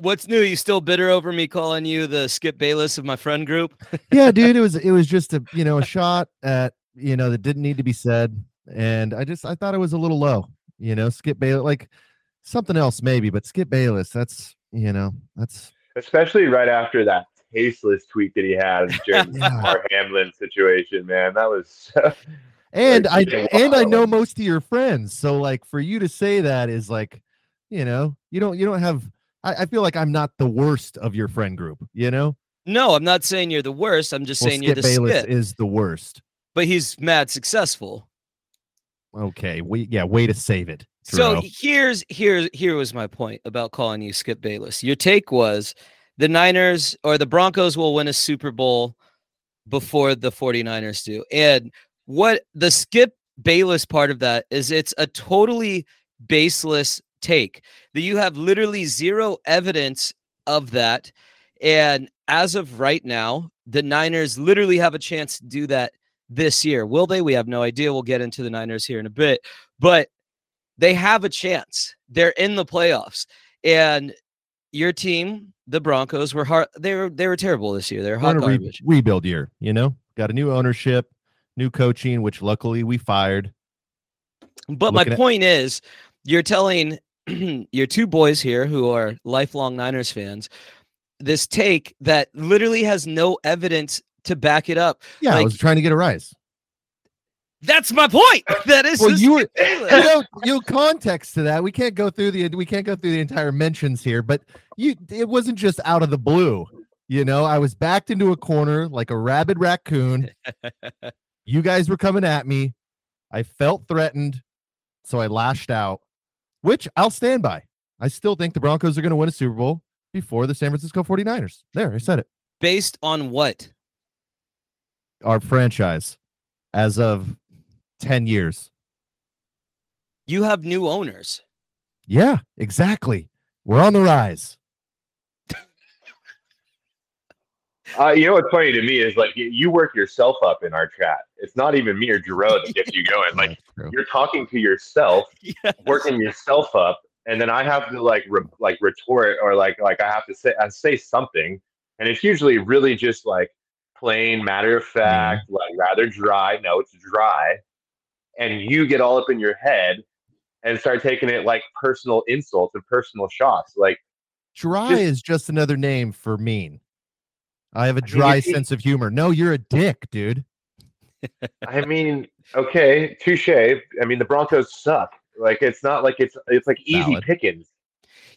what's new? You still bitter over me calling you the Skip Bayless of my friend group? yeah, dude, it was it was just a you know a shot at you know that didn't need to be said, and I just I thought it was a little low. You know, Skip Bayless like something else maybe, but Skip Bayless, that's you know that's especially right after that tasteless tweet that he had during the Damar Hamlin situation. Man, that was. and I and I know most of your friends, so like for you to say that is like, you know, you don't you don't have. I, I feel like I'm not the worst of your friend group. You know. No, I'm not saying you're the worst. I'm just well, saying Skip you're the Bayless Skip. is the worst. But he's mad successful. Okay, we yeah, way to save it. So here's here here was my point about calling you Skip Bayless. Your take was the Niners or the Broncos will win a Super Bowl before the 49ers do. And what the Skip Bayless part of that is it's a totally baseless take that you have literally zero evidence of that. And as of right now, the Niners literally have a chance to do that this year. Will they? We have no idea. We'll get into the Niners here in a bit. But they have a chance. They're in the playoffs. And your team, the Broncos, were hard. They were they were terrible this year. They're hot a re- garbage. rebuild year. You know, got a new ownership, new coaching, which luckily we fired. But my looking at- point is, you're telling your two boys here who are lifelong Niners fans this take that literally has no evidence to back it up. Yeah, I was trying to get a rise. That's my point. That is Well, you were you know, you context to that. We can't go through the we can't go through the entire mentions here, but you it wasn't just out of the blue. You know, I was backed into a corner like a rabid raccoon. you guys were coming at me. I felt threatened, so I lashed out, which I'll stand by. I still think the Broncos are going to win a Super Bowl before the San Francisco 49ers. There, I said it. Based on what? Our franchise as of 10 years. You have new owners. Yeah, exactly. We're on the rise. Uh, you know what's funny to me is like you, work yourself up in our chat. It's not even me or Jerome that gets you going. Like you're talking to yourself, Yes. working yourself up, and then I have to like re- like retort or like like I have to say I say something, and it's usually really just like plain matter of fact, like rather dry. No, it's dry, and you get all up in your head and start taking it like personal insults and personal shots. Like Dry Just- is just another name for mean. I have a dry if you- sense of humor. No, you're a dick, dude. I mean, okay, touche. I mean, the Broncos suck. Like it's not like it's it's like easy Valid. pickings.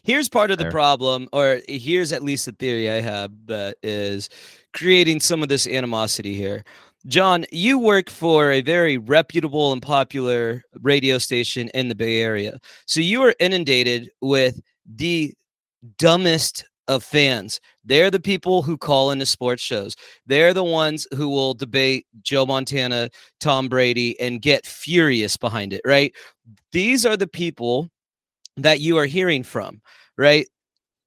Here's part of the problem, or here's at least the theory I have that is creating some of this animosity here. John, you work for a very reputable and popular radio station in the Bay Area. So you are inundated with the dumbest of fans. They're the people who call into sports shows. They're the ones who will debate Joe Montana, Tom Brady, and get furious behind it, right? These are the people that you are hearing from, right?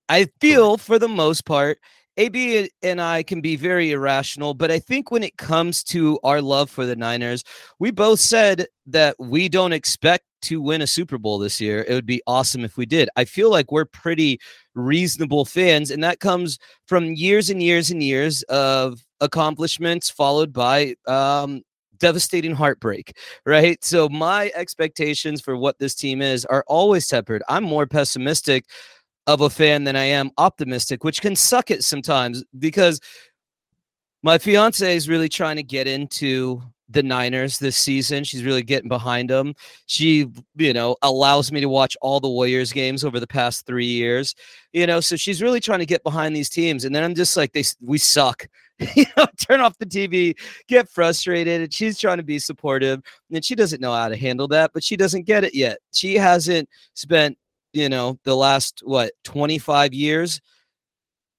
I feel for the most part, AB and I can be very irrational, but I think when it comes to our love for the Niners, we both said that we don't expect to win a Super Bowl this year. It would be awesome if we did. I feel like we're pretty reasonable fans, and that comes from years and years and years of accomplishments followed by um, devastating heartbreak, right? So my expectations for what this team is are always tempered. I'm more pessimistic of a fan than I am optimistic, which can suck it sometimes because my fiance is really trying to get into the Niners this season. She's really getting behind them. She, you know, allows me to watch all the Warriors games over the past three years. You know, so she's really trying to get behind these teams. And then I'm just like, they we suck. you know, turn off the TV, get frustrated. And she's trying to be supportive, and she doesn't know how to handle that, but she doesn't get it yet. She hasn't spent, you know, the last what 25 years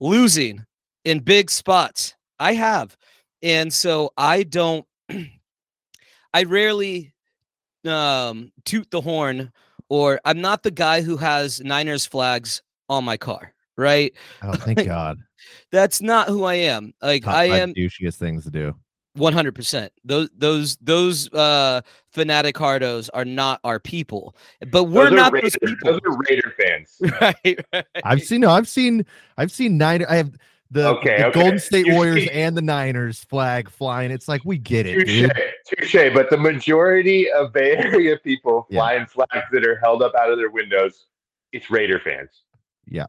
losing in big spots. I have. And so I don't I rarely um toot the horn or I'm not the guy who has Niners flags on my car, right? Oh, thank God. That's not who I am. Like Top I five am douchiest things to do. One hundred percent. Those those those uh fanatic hardos are not our people, but we're Those not Raiders, those people. Those are Raider fans. right, right. I've seen no, I've seen I've seen nine. I have the, Okay, the okay. Golden State You Warriors and the Niners flag flying. It's like we get it, Touche, touche. But the majority of Bay Area people Yeah. flying flags that are held up out of their windows, it's Raider fans. Yeah.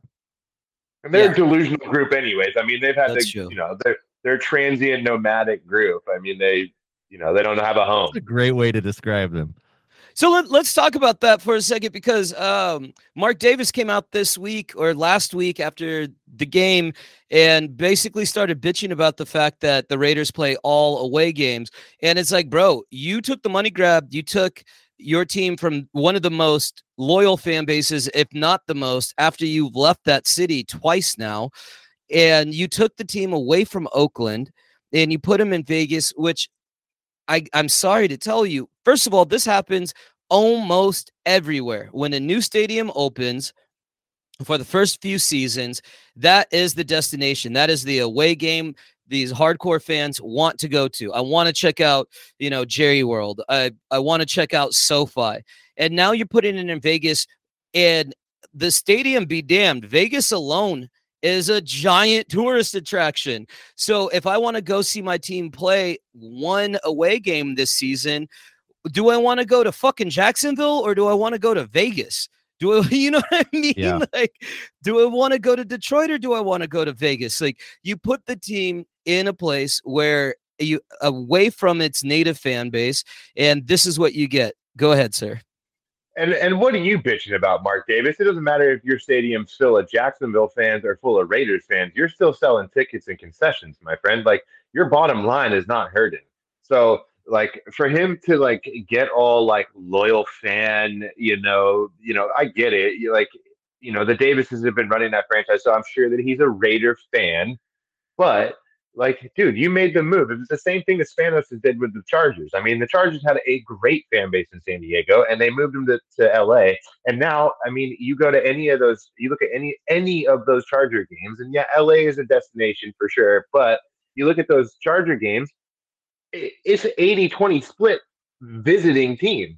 And they're Yeah. a delusional group, anyways. I mean, they've had That's the, true. you know, they're they're a transient nomadic group. I mean, they, you know, they don't have a home. That's a great way to describe them. So let, let's talk about that for a second because um, Mark Davis came out this week or last week after the game and basically started bitching about the fact that the Raiders play all away games. And it's like, bro, you took the money grab, you took your team from one of the most loyal fan bases, if not the most, after you've left that city twice now. And you took the team away from Oakland and you put them in Vegas, which I, I'm sorry to tell you. First of all, this happens almost everywhere. When a new stadium opens for the first few seasons, that is the destination. That is the away game these hardcore fans want to go to. I want to check out, you know, Jerry World. I, I want to check out SoFi. And now you're putting it in Vegas and the stadium be damned. Vegas alone is a giant tourist attraction. So if I want to go see my team play one away game this season, do I want to go to fucking Jacksonville or do I want to go to Vegas? Do I, you know what I mean? Yeah. Like, do I want to go to Detroit or do I want to go to Vegas? Like, you put the team in a place where you away from its native fan base, and this is what you get. Go ahead, sir. And and what are you bitching about, Mark Davis? It doesn't matter if your stadium's full of Jacksonville fans or full of Raiders fans. You're still selling tickets and concessions, my friend. Like your bottom line is not hurting. So like for him to like get all like loyal fan, you know, you know, I get it. You like, you know, the Davises have been running that franchise, so I'm sure that he's a Raider fan. But like, dude, you made the move. It was the same thing that Spanos did with the Chargers. I mean, the Chargers had a great fan base in San Diego, and they moved them to, to LA. And now, I mean, you go to any of those, you look at any any of those Charger games, and yeah, LA is a destination for sure. But you look at those Charger games, it's an 80-20 split visiting team.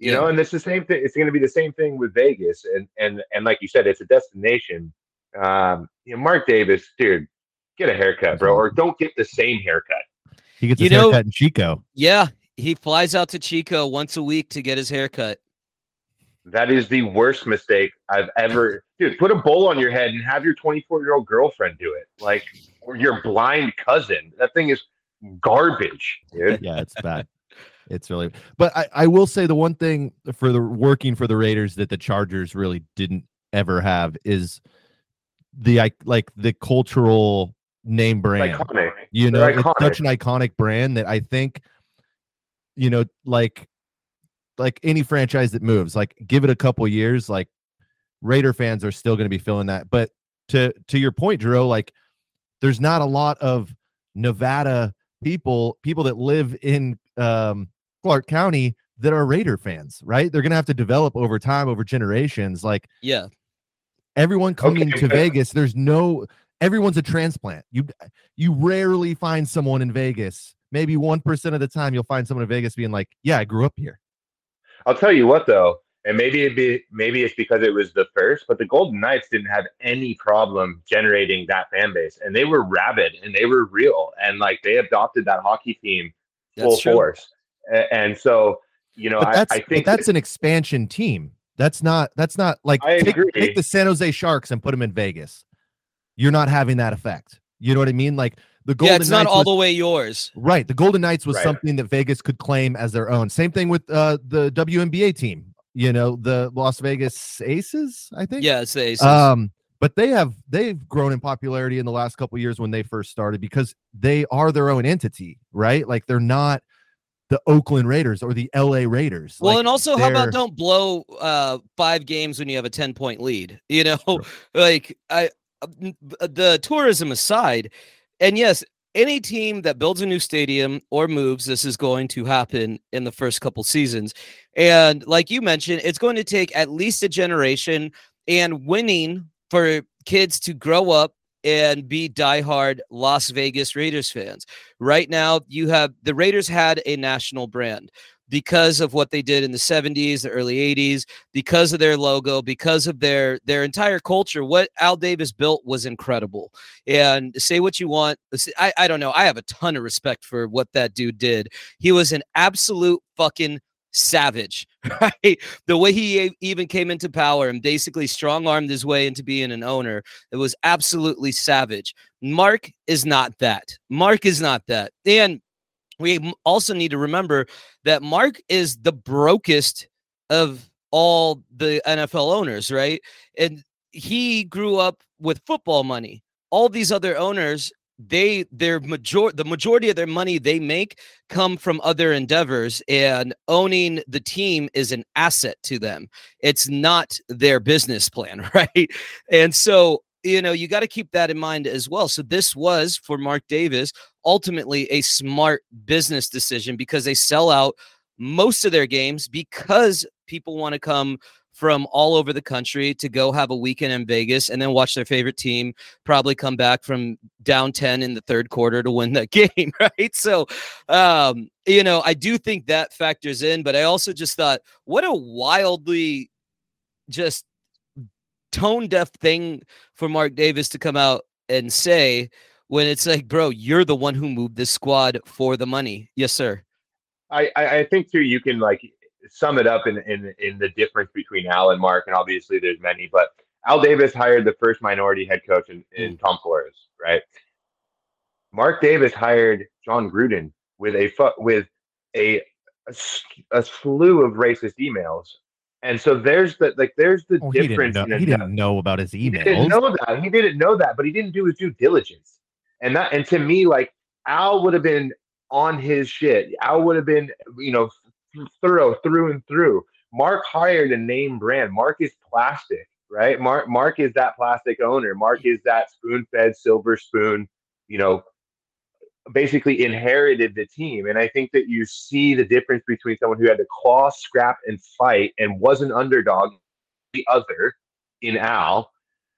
You know, and it's the same thing. It's going to be the same thing with Vegas, and and and like you said, it's a destination. Um, you know, Mark Davis, dude, get a haircut, bro, or don't get the same haircut. He gets You his know- haircut in Chico. Yeah, he flies out to Chico once a week to get his hair cut. That is the worst mistake I've ever. Dude, put a bowl on your head and have your 24 year old girlfriend do it, like or your blind cousin. That thing is garbage, dude. Yeah, it's bad. It's really, but I, I will say the one thing for the working for the Raiders that the Chargers really didn't ever have is the like the cultural name brand. Iconic. You know, They're it's such an iconic brand that I think, you know, like like any franchise that moves, like give it a couple years, like Raider fans are still going to be feeling that. But to to your point, Drew, like there's not a lot of Nevada people, people that live in um Clark County that are Raider fans, right? They're gonna have to develop over time, over generations. Like Yeah. everyone coming Okay, to but- Vegas, there's no everyone's a transplant. You you rarely find someone in Vegas. Maybe one percent of the time you'll find someone in Vegas being like, "Yeah, I grew up here." I'll tell you what though, and maybe it be maybe it's because it was the first, but the Golden Knights didn't have any problem generating that fan base, and they were rabid and they were real, and like they adopted that hockey team full force, and so you know But I, that's I think that's an expansion team. That's not that's not like I take, agree. take the San Jose Sharks and put them in Vegas. You're not having that effect. You know what I mean? Like the Golden Knights. yeah, it's not Knights all was- the way yours. Right. The Golden Knights was Right. something that Vegas could claim as their own. Same thing with uh, the WNBA team. You know, the Las Vegas Aces, I think. Yeah, it's the Aces. Um, but they have they've grown in popularity in the last couple years when they first started because they are their own entity, right? Like they're not the Oakland Raiders or the LA Raiders. well, Like, and also, how about don't blow uh five games when you have a 10 point lead? You know, True. like I n- b- Uh, the tourism aside, and yes, any team that builds a new stadium or moves, this is going to happen in the first couple seasons. And like you mentioned, it's going to take at least a generation and winning for kids to grow up and be diehard Las Vegas Raiders fans. Right now, you have the Raiders had a national brand because of what they did in the 70s, the early 80s, because of their logo, because of their their entire culture. What Al Davis built was incredible. And say what you want, I, I don't know. I have a ton of respect for what that dude did. He was an absolute fucking savage, right? The way he even came into power and basically strong armed his way into being an owner, it was absolutely savage. Mark is not that. Mark is not that. And we also need to remember that Mark is the brokest of all the NFL owners, right? And he grew up with football money. All these other owners they their major the majority of their money they make come from other endeavors and owning the team is an asset to them it's not their business plan right and so you know you got to keep that in mind as well so this was for mark davis ultimately a smart business decision because they sell out most of their games because people want to come from all over the country to go have a weekend in Vegas and then watch their favorite team probably come back from down 10 in the third quarter to win that game, right? So, um, you know, I do think that factors in, but I also just thought, what a wildly just tone deaf thing for Mark Davis to come out and say when it's like, bro, you're the one who moved this squad for the money. Yes, sir. I, I think too you can like sum it up in, in in the difference between Al and Mark, and obviously there's many, but Al Davis hired the first minority head coach in, in mm. Tom Flores, right? Mark Davis hired Jon Gruden with a with a, a, a slew of racist emails, and so there's the like there's the oh, difference. He, didn't know, he didn't know about his emails. He didn't know that. He didn't know that, but he didn't do his due diligence, and that and to me, like Al would have been on his shit. Al would have been, you know, thorough through and through. Mark hired a name brand. Mark is plastic, right? Mark Mark is that plastic owner. Mark is that spoon-fed silver spoon, you know, basically inherited the team. And I think that you see the difference between someone who had to claw, scrap, and fight and was an underdog, the other in Al,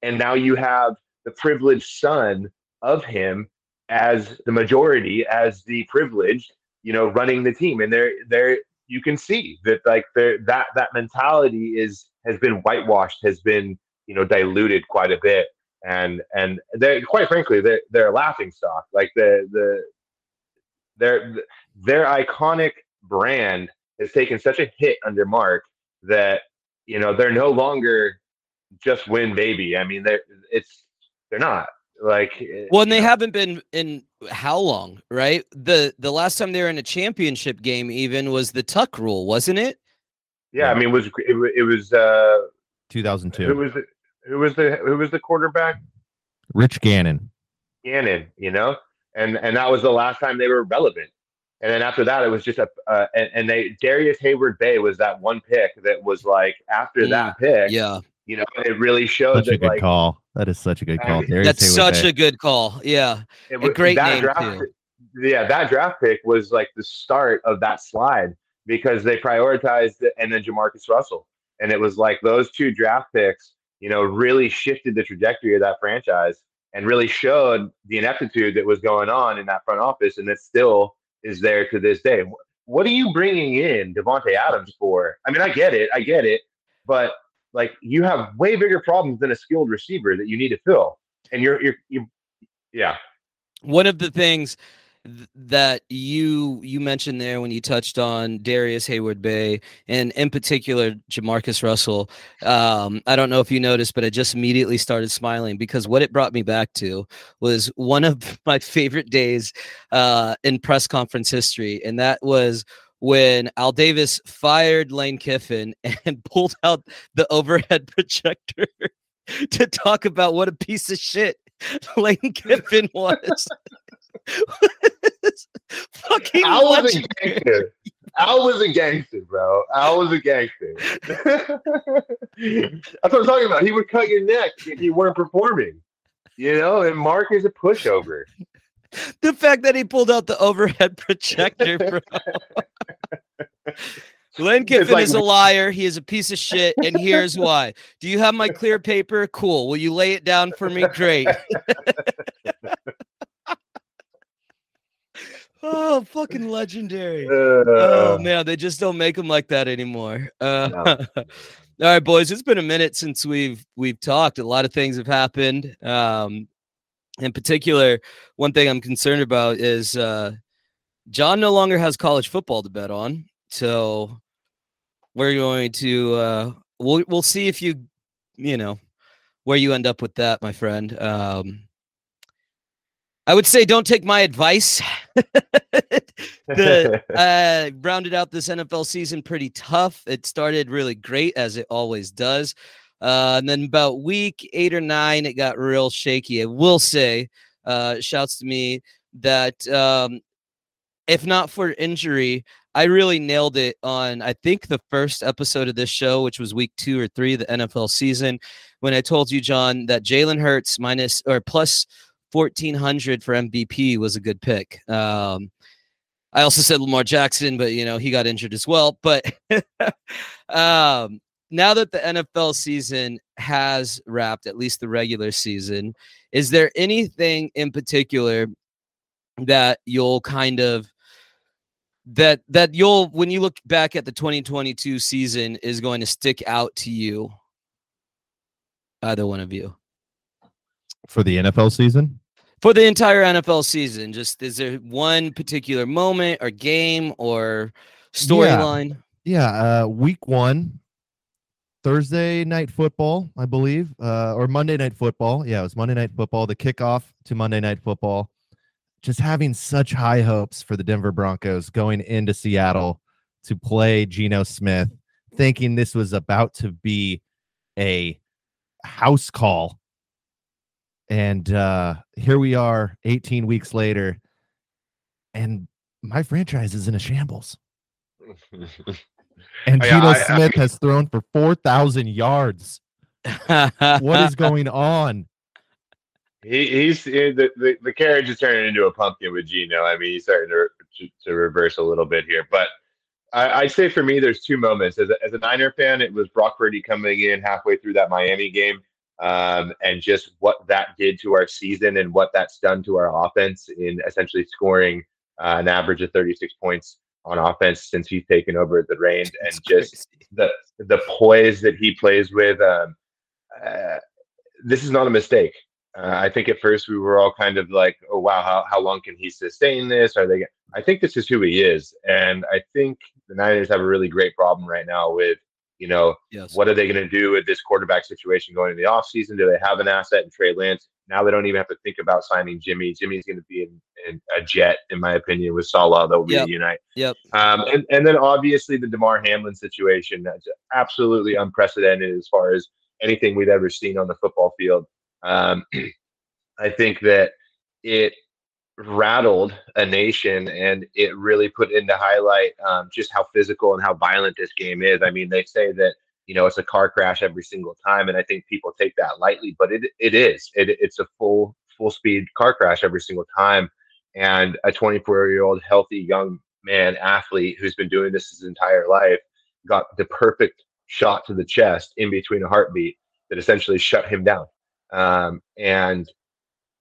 and now you have the privileged son of him as the majority, as the privileged, you know, running the team. And they're they're you can see that like there, that that mentality is has been whitewashed, has been you know diluted quite a bit, and and they quite frankly they're, they're a laughing stock. Like the the their their iconic brand has taken such a hit under Mark that you know they're no longer just win baby. I mean they're it's they're not like eh, well and they know. haven't been in how long right? The the last time they were in a championship game even was the tuck rule wasn't it? Yeah i mean it was it, it was uh 2002 who was the who was the who was the quarterback? Rich gannon. Gannon you know? And and that was the last time they were relevant. And then after that it was just a uh, and, and they Darius Heyward-Bey was that one pick that was like after mm, that pick yeah you know, it really showed such that, a good like, call. That is such a good call. That's such a good call. Yeah, it was, a great name draft, too. Yeah, that draft pick was like the start of that slide because they prioritized it, and then Jamarcus Russell, and it was like those two draft picks, you know, really shifted the trajectory of that franchise and really showed the ineptitude that was going on in that front office, and it still is there to this day. What are you bringing in Davante Adams for? I mean, I get it, I get it, but like you have way bigger problems than a skilled receiver that you need to fill. And you're you're you yeah. One of the things that you you mentioned there when you touched on Darius Heyward-Bey and in particular Jamarcus Russell. Um, I don't know if you noticed, but I just immediately started smiling because what it brought me back to was one of my favorite days uh, in press conference history, and that was when Al Davis fired Lane Kiffin and pulled out the overhead projector to talk about what a piece of shit Lane Kiffin was. Fucking Al was a gangster. Al was a gangster, bro. I was a gangster. That's what I'm talking about. He would cut your neck if you weren't performing. You know, and Mark is a pushover the fact that he pulled out the overhead projector, bro. It's Kiffin like- is a liar. He is a piece of shit, and here's why. Do you have my clear paper? Cool. Will you lay it down for me? Great. oh, fucking legendary. Oh Uh, man, they just don't make them like that anymore. Uh, No. all right, boys. It's been a minute since we've we've talked. A lot of things have happened. Um, in particular, one thing I'm concerned about is uh, John no longer has college football to bet on. So we're going to uh, we'll we'll see if you you know where you end up with that, my friend. Um, I would say don't take my advice. the uh, rounded out this NFL season pretty tough. It started really great as it always does. Uh, and then about week eight or nine, it got real shaky. I will say, uh, shouts to me that um, if not for injury, I really nailed it on I think the first episode of this show, which was week two or three of the NFL season, when I told you, John, that Jalen Hurts minus or plus fourteen hundred for MVP was a good pick. Um, I also said Lamar Jackson, but you know he got injured as well. But um, now that the NFL season has wrapped, at least the regular season, is there anything in particular that you'll kind of that that you'll when you look back at the 2022 season is going to stick out to you? Either one of you. For the NFL season. for the entire NFL season just is there one particular moment or game or storyline? Yeah, uh, week one, Thursday night football, I believe, uh, or Monday night football. Yeah, it was Monday night football. The kickoff to Monday night football. Just having such high hopes for the Denver Broncos going into Seattle to play Geno Smith, thinking this was about to be a house call. And uh, here we are 18 weeks later, and my franchise is in a shambles. And Oh, Yeah, Geno I- I- Smith has thrown for 4,000 yards. What is going on? He, he's the, the the carriage is turning into a pumpkin with Geno. I mean, he's starting to to, to reverse a little bit here. But I, I'd say for me, there's two moments. As a, as a Niner fan, it was Brock Purdy coming in halfway through that Miami game, um, and just what that did to our season and what that's done to our offense in essentially scoring uh, an average of 36 points on offense since he's taken over the reins, and just the the poise that he plays with. Um, uh, this is not a mistake. Uh, I think at first we were all kind of like, "Oh wow, how how long can he sustain this?" Are they? I think this is who he is, and I think the Niners have a really great problem right now with, you know, yes what are they going to do with this quarterback situation going into the offseason? Do they have an asset in Trey Lance? Now they don't even have to think about signing Jimmy. Jimmy's going to be in, in a jet, in my opinion, with Salah. They'll Yep. reunite. Yep. Um, and, and then obviously the Damar Hamlin situation that's absolutely unprecedented as far as anything we've ever seen on the football field. Um, I think that it rattled a nation and it really put into highlight um, just how physical and how violent this game is. I mean, they say that you know it's a car crash every single time, and I think people take that lightly, but it it is. It, it's a full full speed car crash every single time, and a 24 year old healthy young man athlete who's been doing this his entire life got the perfect shot to the chest in between a heartbeat that essentially shut him down. Um, and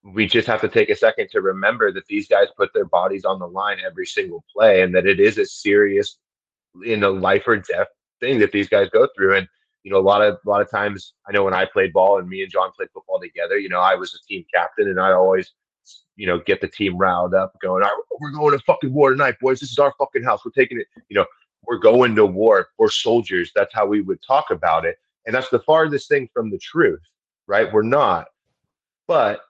we just have to take a second to remember that these guys put their bodies on the line every single play and that it is a serious you know life or death thing that these guys go through. And you know a lot of a lot of times i know when i played ball and me and john played football together you know i was a team captain and i always you know get the team riled up going "All right, we're going to fucking war tonight boys. This is our fucking house. We're taking it you know we're going to war we're soldiers. That's how we would talk about it. And that's the farthest thing from the truth right? We're not. But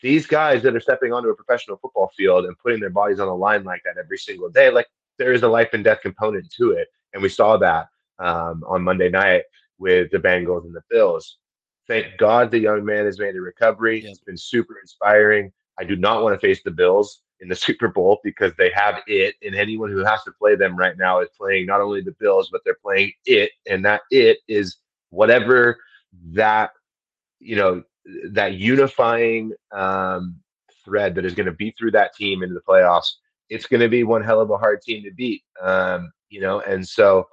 these guys that are stepping onto a professional football field and putting their bodies on the line like that every single day, like there is a life and death component to it. And we saw that um, on Monday night with the Bengals and the Bills. Thank God the young man has made a recovery. Yep. It's been super inspiring. I do not want to face the Bills in the Super Bowl because they have it, and anyone who has to play them right now is playing not only the Bills, but they're playing it, and that it is whatever that you know that unifying um, thread that is going to be through that team into the playoffs it's going to be one hell of a hard team to beat. Um, you know, and so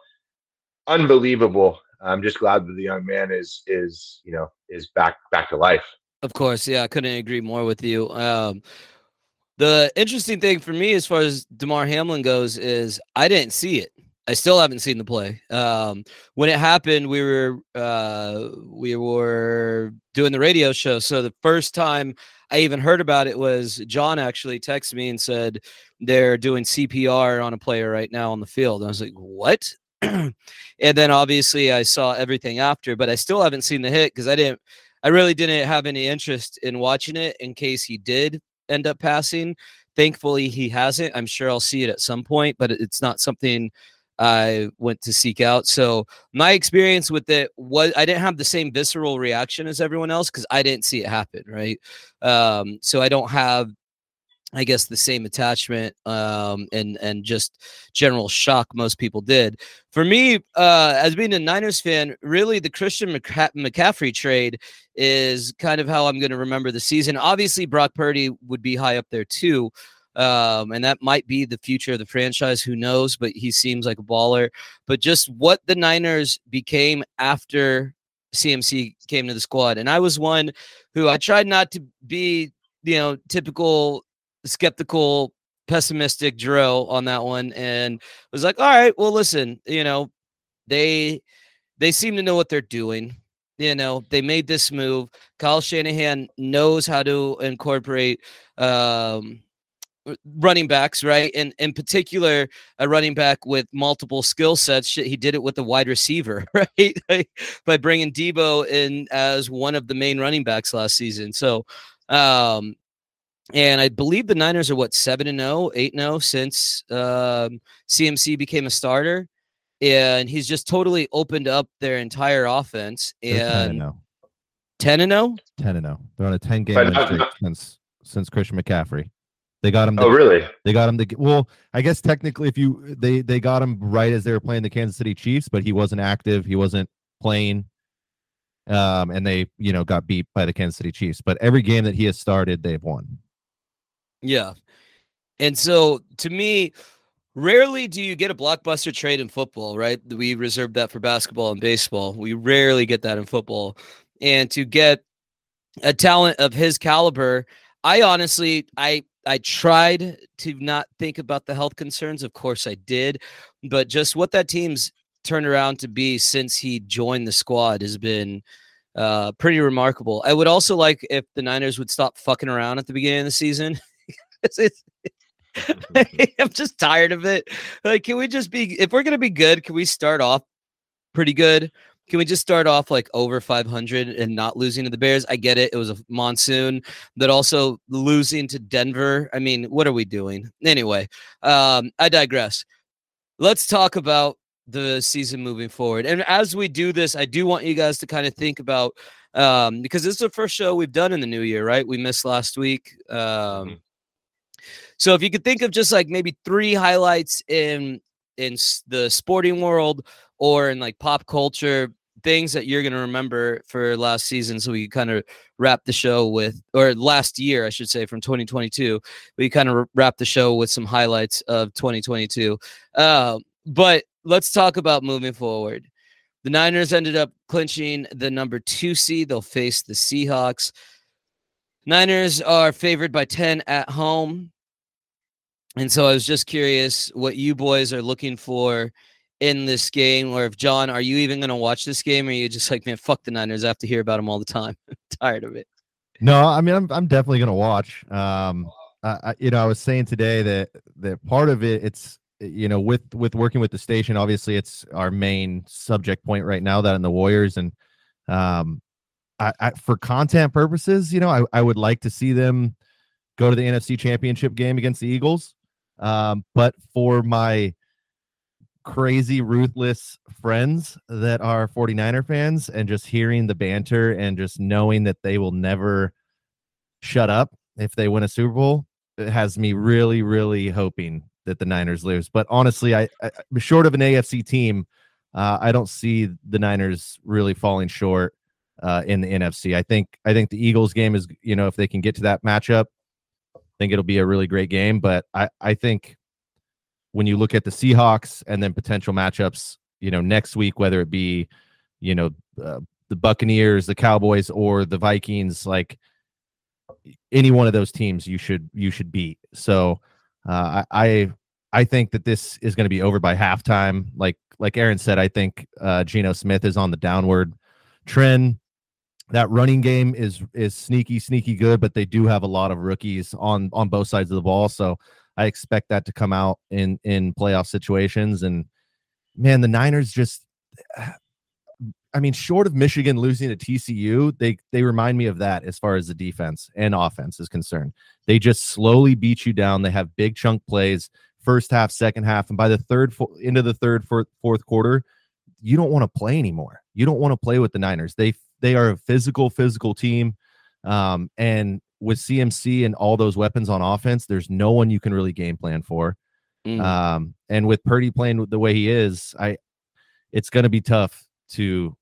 unbelievable. I'm just glad that the young man is is you know is back back to life. Of course, yeah, I couldn't agree more with you. Um, the interesting thing for me, as far as Damar Hamlin goes, is I didn't see it. I still haven't seen the play. Um, when it happened, we were uh, we were doing the radio show. So the first time I even heard about it was John actually texted me and said they're doing CPR on a player right now on the field. I was like, what? and then obviously I saw everything after, but I still haven't seen the hit because I didn't. I really didn't have any interest in watching it in case he did end up passing. Thankfully, he hasn't. I'm sure I'll see it at some point, but it's not something I went to seek out. So my experience with it was I didn't have the same visceral reaction as everyone else because I didn't see it happen, right? Um, so I don't have I guess the same attachment um, and and just general shock most people did. For me, uh, as being a Niners fan, really the Christian McCaffrey trade is kind of how I'm going to remember the season. Obviously, Brock Purdy would be high up there too, um, and that might be the future of the franchise. Who knows? But he seems like a baller. But just what the Niners became after CMC came to the squad, and I was one who I tried not to be, you know, typical skeptical, pessimistic drill on that one, and was like, all right, well, listen, you know, they they seem to know what they're doing. You know, they made this move. Kyle Shanahan knows how to incorporate um, running backs, right? And in particular, a running back with multiple skill sets. He did it with the wide receiver, right? By bringing Deebo in as one of the main running backs last season. So, um, and I believe the Niners are what seven and 0, 8 0 since um, CMC became a starter, and he's just totally opened up their entire offense. And ten and 0, 10 and 0. They're on a ten game since since Christian McCaffrey. They got him. To, oh, really? They got him. To, well, I guess technically, if you they they got him right as they were playing the Kansas City Chiefs, but he wasn't active. He wasn't playing. Um, and they you know got beat by the Kansas City Chiefs. But every game that he has started, they've won. Yeah, and so to me, rarely do you get a blockbuster trade in football. Right? We reserve that for basketball and baseball. We rarely get that in football, and to get a talent of his caliber, I honestly, I I tried to not think about the health concerns. Of course, I did, but just what that team's turned around to be since he joined the squad has been uh, pretty remarkable. I would also like if the Niners would stop fucking around at the beginning of the season. I'm just tired of it. Like, can we just be? If we're gonna be good, can we start off pretty good? Can we just start off like over 500 and not losing to the Bears? I get it. It was a monsoon, but also losing to Denver. I mean, what are we doing? Anyway, um, I digress. Let's talk about the season moving forward. And as we do this, I do want you guys to kind of think about um, because this is the first show we've done in the new year, right? We missed last week. Um, mm-hmm. So if you could think of just like maybe three highlights in in the sporting world or in like pop culture things that you're going to remember for last season so we kind of wrap the show with or last year i should say from 2022 we kind of wrap the show with some highlights of 2022 uh, but let's talk about moving forward. The niners ended up clinching the number two seed they'll face the seahawks. Niners are favored by 10 at home. And so i was just curious what you boys are looking for in this game, or if John, are you even going to watch this game, or are you just like, man, fuck the Niners? I have to hear about them all the time. tired of it. No, I mean, I'm I'm definitely going to watch. Um, I, you know, I was saying today that that part of it, it's you know, with with working with the station, obviously, it's our main subject point right now. That in the Warriors, and um, I, I for content purposes, you know, I I would like to see them go to the NFC Championship game against the Eagles. Um, but for my crazy ruthless friends that are 49er fans and just hearing the banter and just knowing that they will never shut up if they win a Super Bowl it has me really really hoping that the Niners lose but honestly I, I short of an AFC team uh, I don't see the Niners really falling short uh, in the NFC I think I think the Eagles game is you know if they can get to that matchup I think it'll be a really great game. But I, I think when you look at the Seahawks and then potential matchups, you know, next week, whether it be, you know, uh, the Buccaneers, the Cowboys, or the Vikings, like any one of those teams, you should you should beat. So uh, I I think that this is going to be over by halftime. Like like Aaron said, I think uh, Geno Smith is on the downward trend. That running game is is sneaky sneaky good, but they do have a lot of rookies on on both sides of the ball. So I expect that to come out in in playoff situations. And man, the Niners just I mean, short of Michigan losing to TCU, they they remind me of that as far as the defense and offense is concerned. They just slowly beat you down. They have big chunk plays, first half, second half, and by the third into the third fourth, fourth quarter, you don't want to play anymore. You don't want to play with the Niners. They they are a physical, physical team, um, and with CMC and all those weapons on offense, there's no one you can really game plan for. Mm. Um, and with Purdy playing the way he is, I it's going to be tough to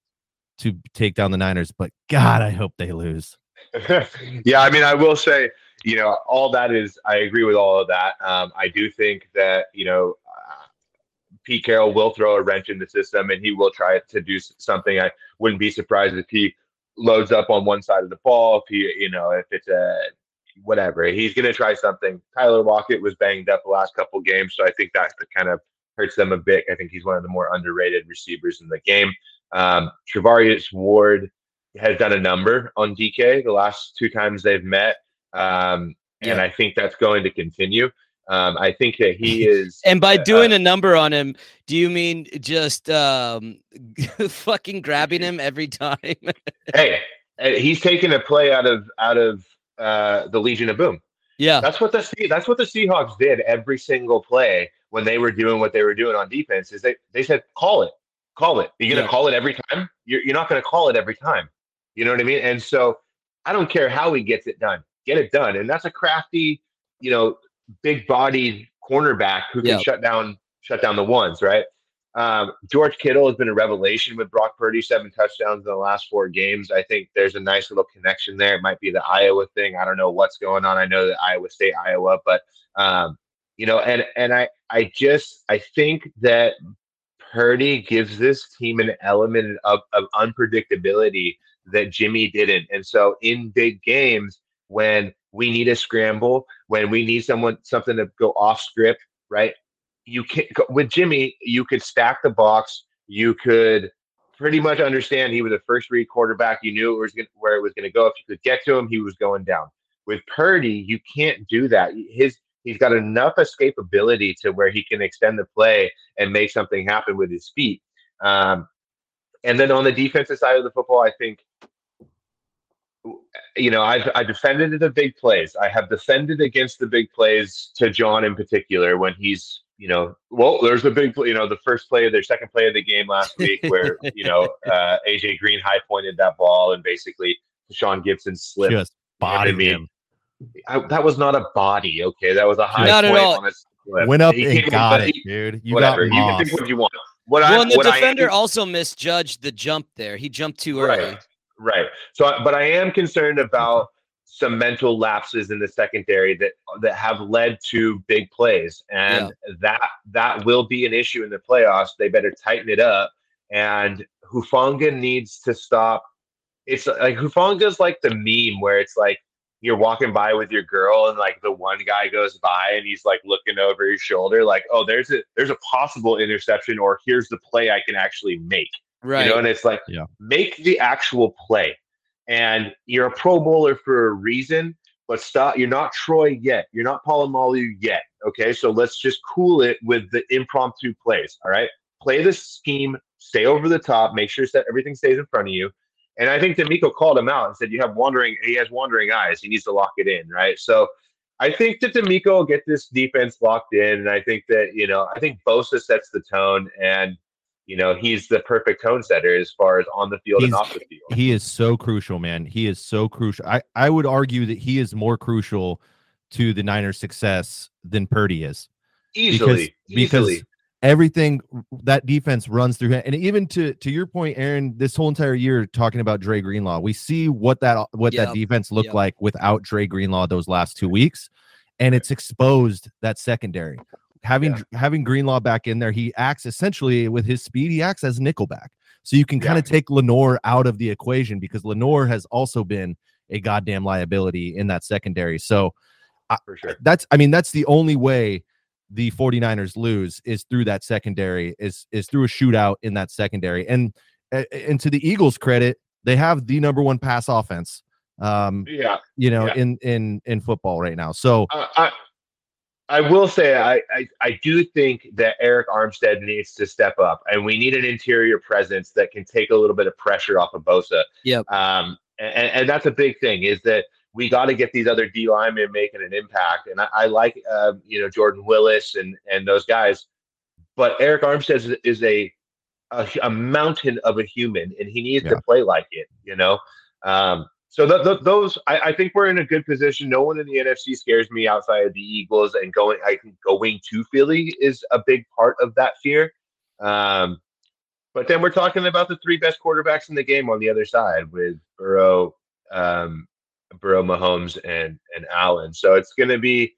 to take down the Niners, but God, I hope they lose. yeah, I mean, I will say, you know, all that is, I agree with all of that. Um, I do think that, you know, uh, Pete Carroll will throw a wrench in the system and he will try to do something. I wouldn't be surprised if he loads up on one side of the ball. If he, you know, if it's a whatever, he's going to try something. Tyler Lockett was banged up the last couple games, so I think that kind of hurts them a bit. I think he's one of the more underrated receivers in the game. Um, Charvarius Ward has done a number on DK the last two times they've met. Um, and I think that's going to continue. Um, I think that he is. and by uh, doing uh, a number on him, do you mean just um, fucking grabbing him every time? hey, he's taking a play out of out of uh, the Legion of Boom. Yeah, that's what the that's what the Seahawks did every single play when they were doing what they were doing on defense. Is they they said call it, call it. You're gonna yeah. call it every time. You're you're not gonna call it every time. You know what I mean? And so I don't care how he gets it done. Get it done. And that's a crafty, you know, big bodied cornerback who can yeah. shut down shut down the ones, right? Um, George Kittle has been a revelation with Brock Purdy, seven touchdowns in the last four games. I think there's a nice little connection there. It might be the Iowa thing. I don't know what's going on. I know that Iowa State, Iowa, but um, you know, and and I I just I think that Purdy gives this team an element of, of unpredictability that Jimmy didn't. And so in big games, when we need a scramble, when we need someone something to go off script, right? You can with Jimmy, you could stack the box. You could pretty much understand he was a first read quarterback. You knew it was gonna, where it was going to go. If you could get to him, he was going down. With Purdy, you can't do that. His he's got enough escapability to where he can extend the play and make something happen with his feet. Um, and then on the defensive side of the football, I think you know, I've I defended the big plays. I have defended against the big plays to John in particular when he's, you know, well, there's a big play, you know, the first play of their second play of the game last week where, you know, uh, AJ Green high pointed that ball and basically Sean Gibson slipped. Just bodied him. I, that was not a body, okay? That was a high not point on a slip. Went up he and got it, dude. You whatever. got You can think what you want. What well, I, and the what defender I, also misjudged the jump there. He jumped too early. Right. Right. So, but I am concerned about some mental lapses in the secondary that that have led to big plays, and yeah. that that will be an issue in the playoffs. They better tighten it up. And Hufanga needs to stop. It's like Hufanga's like the meme where it's like you're walking by with your girl and like the one guy goes by and he's like looking over his shoulder like oh there's a there's a possible interception or here's the play i can actually make Right. You know, and it's like yeah. make the actual play. And you're a pro bowler for a reason, but stop. You're not Troy yet. You're not Polamalu yet. Okay. So let's just cool it with the impromptu plays. All right. Play the scheme, stay over the top, make sure that everything stays in front of you. And I think DeMeco called him out and said, You have wandering, he has wandering eyes. He needs to lock it in. Right. So I think that DeMeco will get this defense locked in. And I think that, you know, I think Bosa sets the tone. And you know, he's the perfect tone setter as far as on the field he's, and off the field. He is so crucial, man. He is so crucial. I, I would argue that he is more crucial to the Niners' success than Purdy is. Easily. Because, easily. because everything that defense runs through him. And even to to your point, Aaron, this whole entire year talking about Dre Greenlaw, we see what that what yep. that defense looked yep. like without Dre Greenlaw those last two weeks. and it's exposed that secondary. Having having Greenlaw back in there, he acts essentially with his speed. He acts as nickelback, so you can kind of take Lenoir out of the equation because Lenoir has also been a goddamn liability in that secondary. So for sure. that's I mean that's the only way the 49ers lose is through that secondary is is through a shootout in that secondary. And and to the Eagles credit, they have the number one pass offense um Yeah. you know Yeah. in in in football right now. So Uh, I I will say I, I I do think that Arik Armstead needs to step up, and we need an interior presence that can take a little bit of pressure off of Bosa. Yep. Um, and, and that's a big thing is that we got to get these other D linemen making an impact. And I, I like uh, you know Jordan Willis and and those guys, but Arik Armstead is, is a, a a mountain of a human, and he needs Yeah. to play like it. You know. Um, so th- th- those, I, I think we're in a good position. No one in the NFC scares me outside of the Eagles, and going, I think going to Philly is a big part of that fear. Um, but then we're talking about the three best quarterbacks in the game on the other side with Burrow, um, Burrow, Mahomes, and and Allen. So it's going to be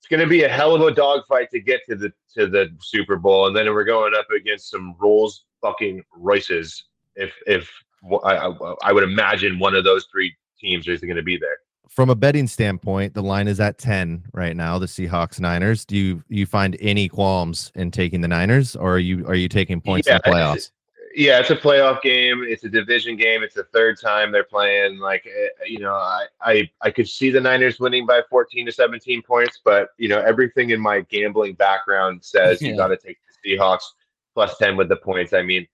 it's going to be a hell of a dogfight to get to the to the Super Bowl, and then we're going up against some Rolls fucking Royces. If if I, I, I would imagine one of those three teams is going to be there. from a betting standpoint, the line is at 10 right now, the Seahawks Niners. Do you you find any qualms in taking the Niners or are you are you taking points in the Yeah, playoffs? Yeah, it's a playoff game. It's a division game. It's the third time they're playing. Like, eh, you know, I, I I could see the Niners winning by 14 to 17 points, but you know, everything in my gambling background says you got to take the Seahawks plus 10 with the points. I mean,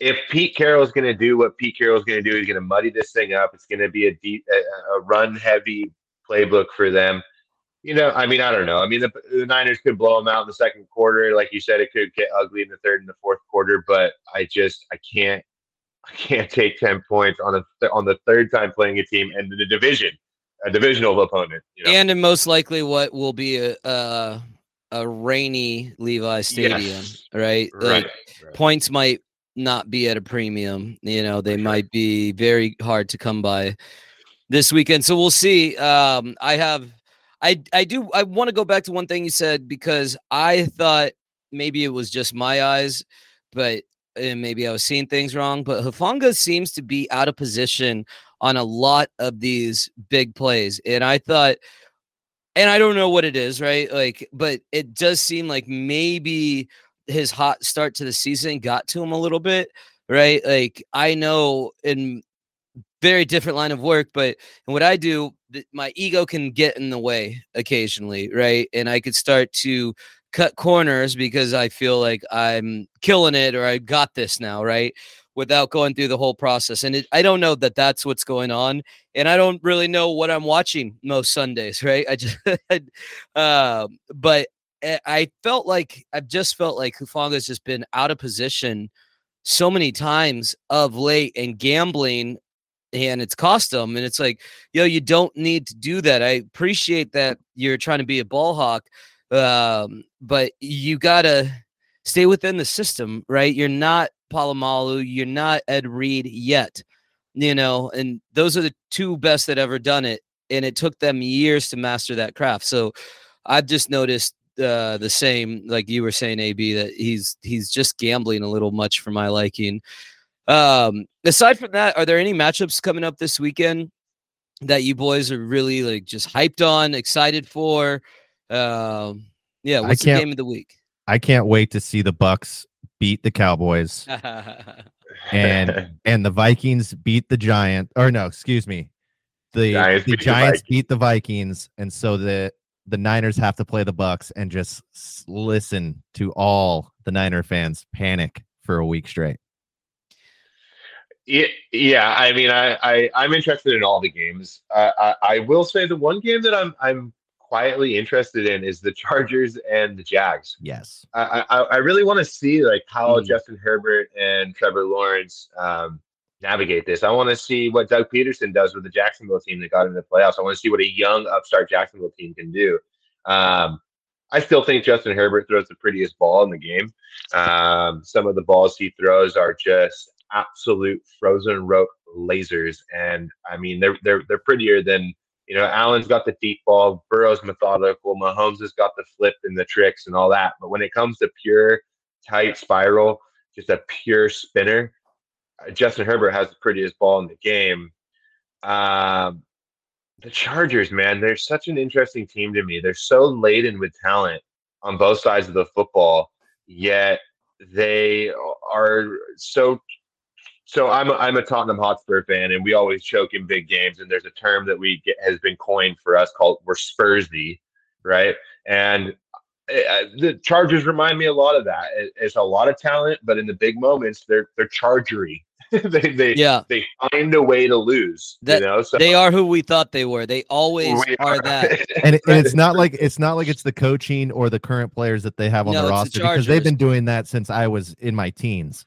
if Pete Carroll is going to do what Pete Carroll is going to do, he's going to muddy this thing up. It's going to be a deep, a, a run heavy playbook for them. You know, I mean, I don't know. I mean, the, the Niners could blow them out in the second quarter, like you said. It could get ugly in the third and the fourth quarter, but I just, I can't, I can't take ten points on a on the third time playing a team and the division, a divisional opponent. You know? and in most likely what will be a a, a rainy Levi Stadium, Yes. right? right, right. points might not be at a premium. You know, they might be very hard to come by this weekend. So we'll see. Um, I have, I, I do, I want to go back to one thing you said because I thought maybe it was just my eyes, but and maybe I was seeing things wrong. But Hufanga seems to be out of position on a lot of these big plays, and I thought. And I don't know what it is, right? Like, but it does seem like maybe his hot start to the season got to him a little bit, right? Like I know in very different line of work, but in what I do, my ego can get in the way occasionally, right? And I could start to cut corners because I feel like I'm killing it or I got this now, right? Without going through the whole process. And it, I don't know that that's what's going on. And I don't really know what I'm watching most Sundays, right? I just, um, but I- I felt like I've just felt like Hufanga's just been out of position so many times of late and gambling and it's cost him. and it's like yo you don't need to do that i appreciate that you're trying to be a ball hawk um, but you gotta stay within the system right you're not Polamalu, you're not ed reed yet you know and those are the two best that ever done it and it took them years to master that craft so i've just noticed uh, the same like you were saying ab that he's he's just gambling a little much for my liking um, aside from that, are there any matchups coming up this weekend that you boys are really like just hyped on, excited for? Um, yeah, what's the game of the week? I can't wait to see the Bucks beat the Cowboys and and the Vikings beat the Giant or no, excuse me. The Giants the beat Giants Vikings. beat the Vikings and so the the Niners have to play the Bucks and just listen to all the Niner fans panic for a week straight. Yeah, yeah. I mean, I, I I'm interested in all the games. Uh, I I will say the one game that I'm I'm quietly interested in is the Chargers and the Jags. Yes. I I, I really want to see like how Mm. Justin Herbert and Trevor Lawrence um, navigate this. I want to see what Doug Pederson does with the Jacksonville team that got into the playoffs. I want to see what a young upstart Jacksonville team can do. Um, I still think Justin Herbert throws the prettiest ball in the game. Um, some of the balls he throws are just absolute frozen rope lasers, and I mean they're they're they're prettier than You know, Allen's got the deep ball, Burrow's methodical, Mahomes has got the flip and the tricks and all that. But when it comes to pure tight spiral, just a pure spinner, Justin Herbert has the prettiest ball in the game. Um, the Chargers, man, they're such an interesting team to me. They're so laden with talent on both sides of the football, yet they are so so I'm a, I'm a Tottenham Hotspur fan, and we always choke in big games. And there's a term that we get has been coined for us called "we're Spursy," right? And uh, the Chargers remind me a lot of that. It, it's a lot of talent, but in the big moments, they're they're chargery. they they yeah they find a way to lose. That, you know, so they are who we thought they were. They always we are that. and, it- and it's not like it's not like it's the coaching or the current players that they have on No, the it's the roster because they've been doing that since I was in my teens.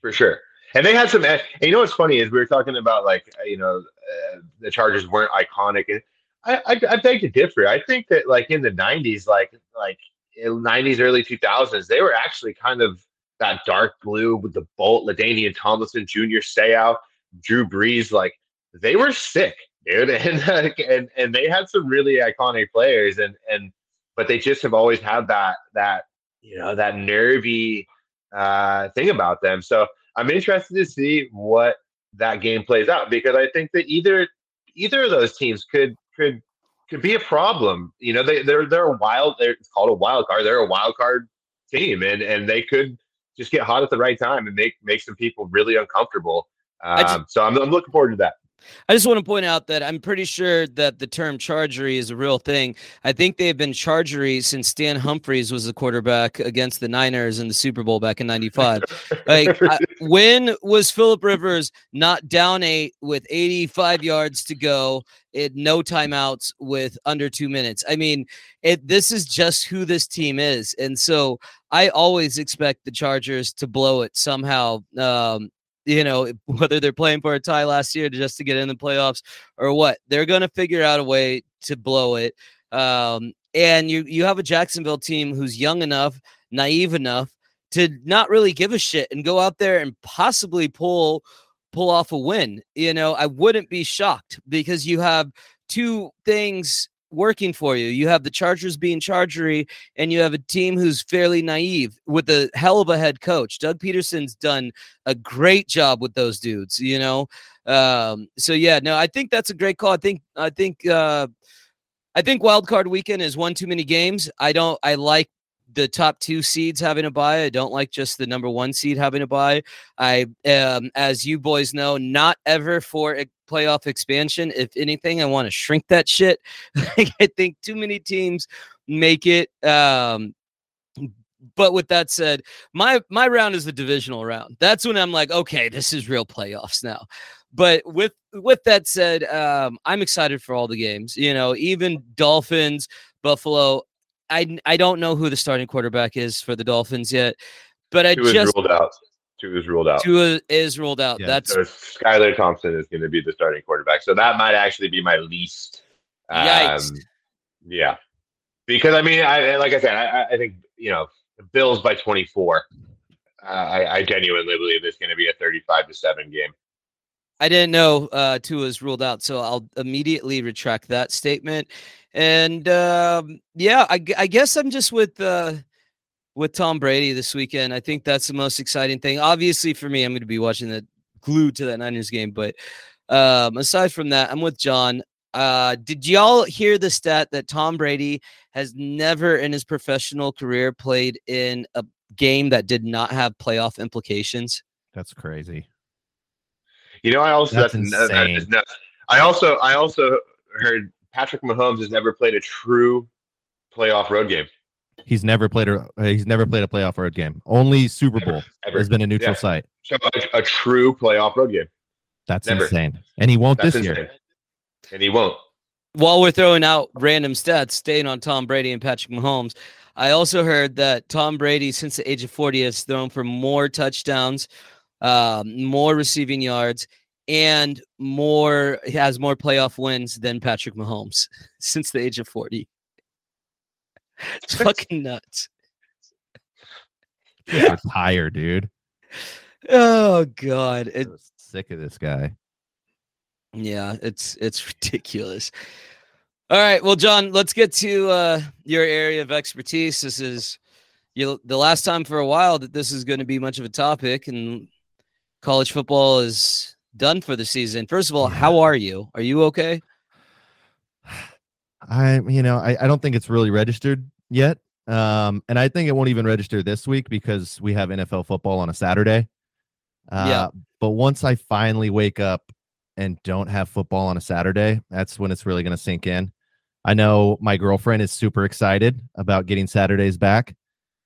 for sure. And they had some. And you know what's funny is we were talking about like uh, you know uh, the Chargers weren't iconic, and I, I I beg to differ. I think that like in the '90s, like like '90s, early 2000s, they were actually kind of that dark blue with the Bolt, Ladainian Tomlinson, Junior Seau, Drew Brees. Like they were sick, dude, and and and they had some really iconic players, and and but they just have always had that that you know that nervy uh thing about them. So I'm interested to see what that game plays out because I think that either either of those teams could could could be a problem. You know, they they're they're a wild. They're it's called a wild card. They're a wild card team, and and they could just get hot at the right time and make make some people really uncomfortable. I just- Um, so I'm I'm looking forward to that. I just want to point out that I'm pretty sure that the term chargery is a real thing. I think they've been chargery since Stan Humphries was the quarterback against the Niners in the Super Bowl back in 95. Like, I, when was Philip Rivers not down eight with 85 yards to go, it no timeouts with under two minutes? I mean, it this is just who this team is, and so I always expect the Chargers to blow it somehow. Um, you know, whether they're playing for a tie last year to just to get in the playoffs or what, they're going to figure out a way to blow it. Um, and you you have a Jacksonville team who's young enough, naive enough to not really give a shit and go out there and possibly pull pull off a win. You know, I wouldn't be shocked because you have two things working for you. You have the Chargers being chargery, and you have a team who's fairly naive with a hell of a head coach. Doug Pederson's done a great job with those dudes, you know. Um, so yeah, no, I think that's a great call. I think I think uh I think wild card weekend is one too many games. I don't I like the top two seeds having a buy. I don't like just the number one seed having a buy. I um as you boys know, not ever for a playoff expansion. If anything, I want to shrink that shit. Like, I think too many teams make it. Um but with that said, my my round is the divisional round. That's when I'm like, okay, this is real playoffs now. But with with that said, um, I'm excited for all the games. You know, even Dolphins, Buffalo. I I don't know who the starting quarterback is for the Dolphins yet, but I Tua is just ruled out. Tua is ruled out. Tua is ruled out. Yeah, That's So Skylar Thompson is going to be the starting quarterback. So that might actually be my least. Yikes. Um, yeah, because I mean, I like I said, I, I think you know, Bills by 24. Uh, I, I genuinely believe it's going to be a 35 to seven game. I didn't know uh, Tua is ruled out, so I'll immediately retract that statement. And um, yeah, I, I guess I'm just with uh, with Tom Brady this weekend. I think that's the most exciting thing. Obviously, for me, I'm going to be watching the glued to that Niners game. But um, aside from that, I'm with John. Uh, did y'all hear the stat that Tom Brady has never in his professional career played in a game that did not have playoff implications? That's crazy. You know, I also That's that's, that- that is insane. I also I also heard Patrick Mahomes has never played a true playoff road game He's never played a uh, he's never played a playoff road game. Only Super Bowl ever. has been a neutral Yeah. site. So a, a true playoff road game. That's Never. insane. And he won't That's this insane. year. And he won't. while we're throwing out random stats, staying on Tom Brady and Patrick Mahomes, I also heard that Tom Brady, since the age of 40, has thrown for more touchdowns, um, more receiving yards, and more has more playoff wins than Patrick Mahomes since the age of 40. It's fucking nuts. Retire, dude. Oh god. It, I'm sick of this guy. Yeah, it's it's ridiculous. All right, well, John, let's get to uh, your area of expertise. This is you the last time for a while that this is going to be much of a topic, and college football is done for the season. First of all, how are you? Are you okay? I, you know, I, I don't think it's really registered yet. Um, and I think it won't even register this week because we have NFL football on a Saturday. Uh, yeah. But once I finally wake up and don't have football on a Saturday, that's when it's really going to sink in. I know my girlfriend is super excited about getting Saturdays back.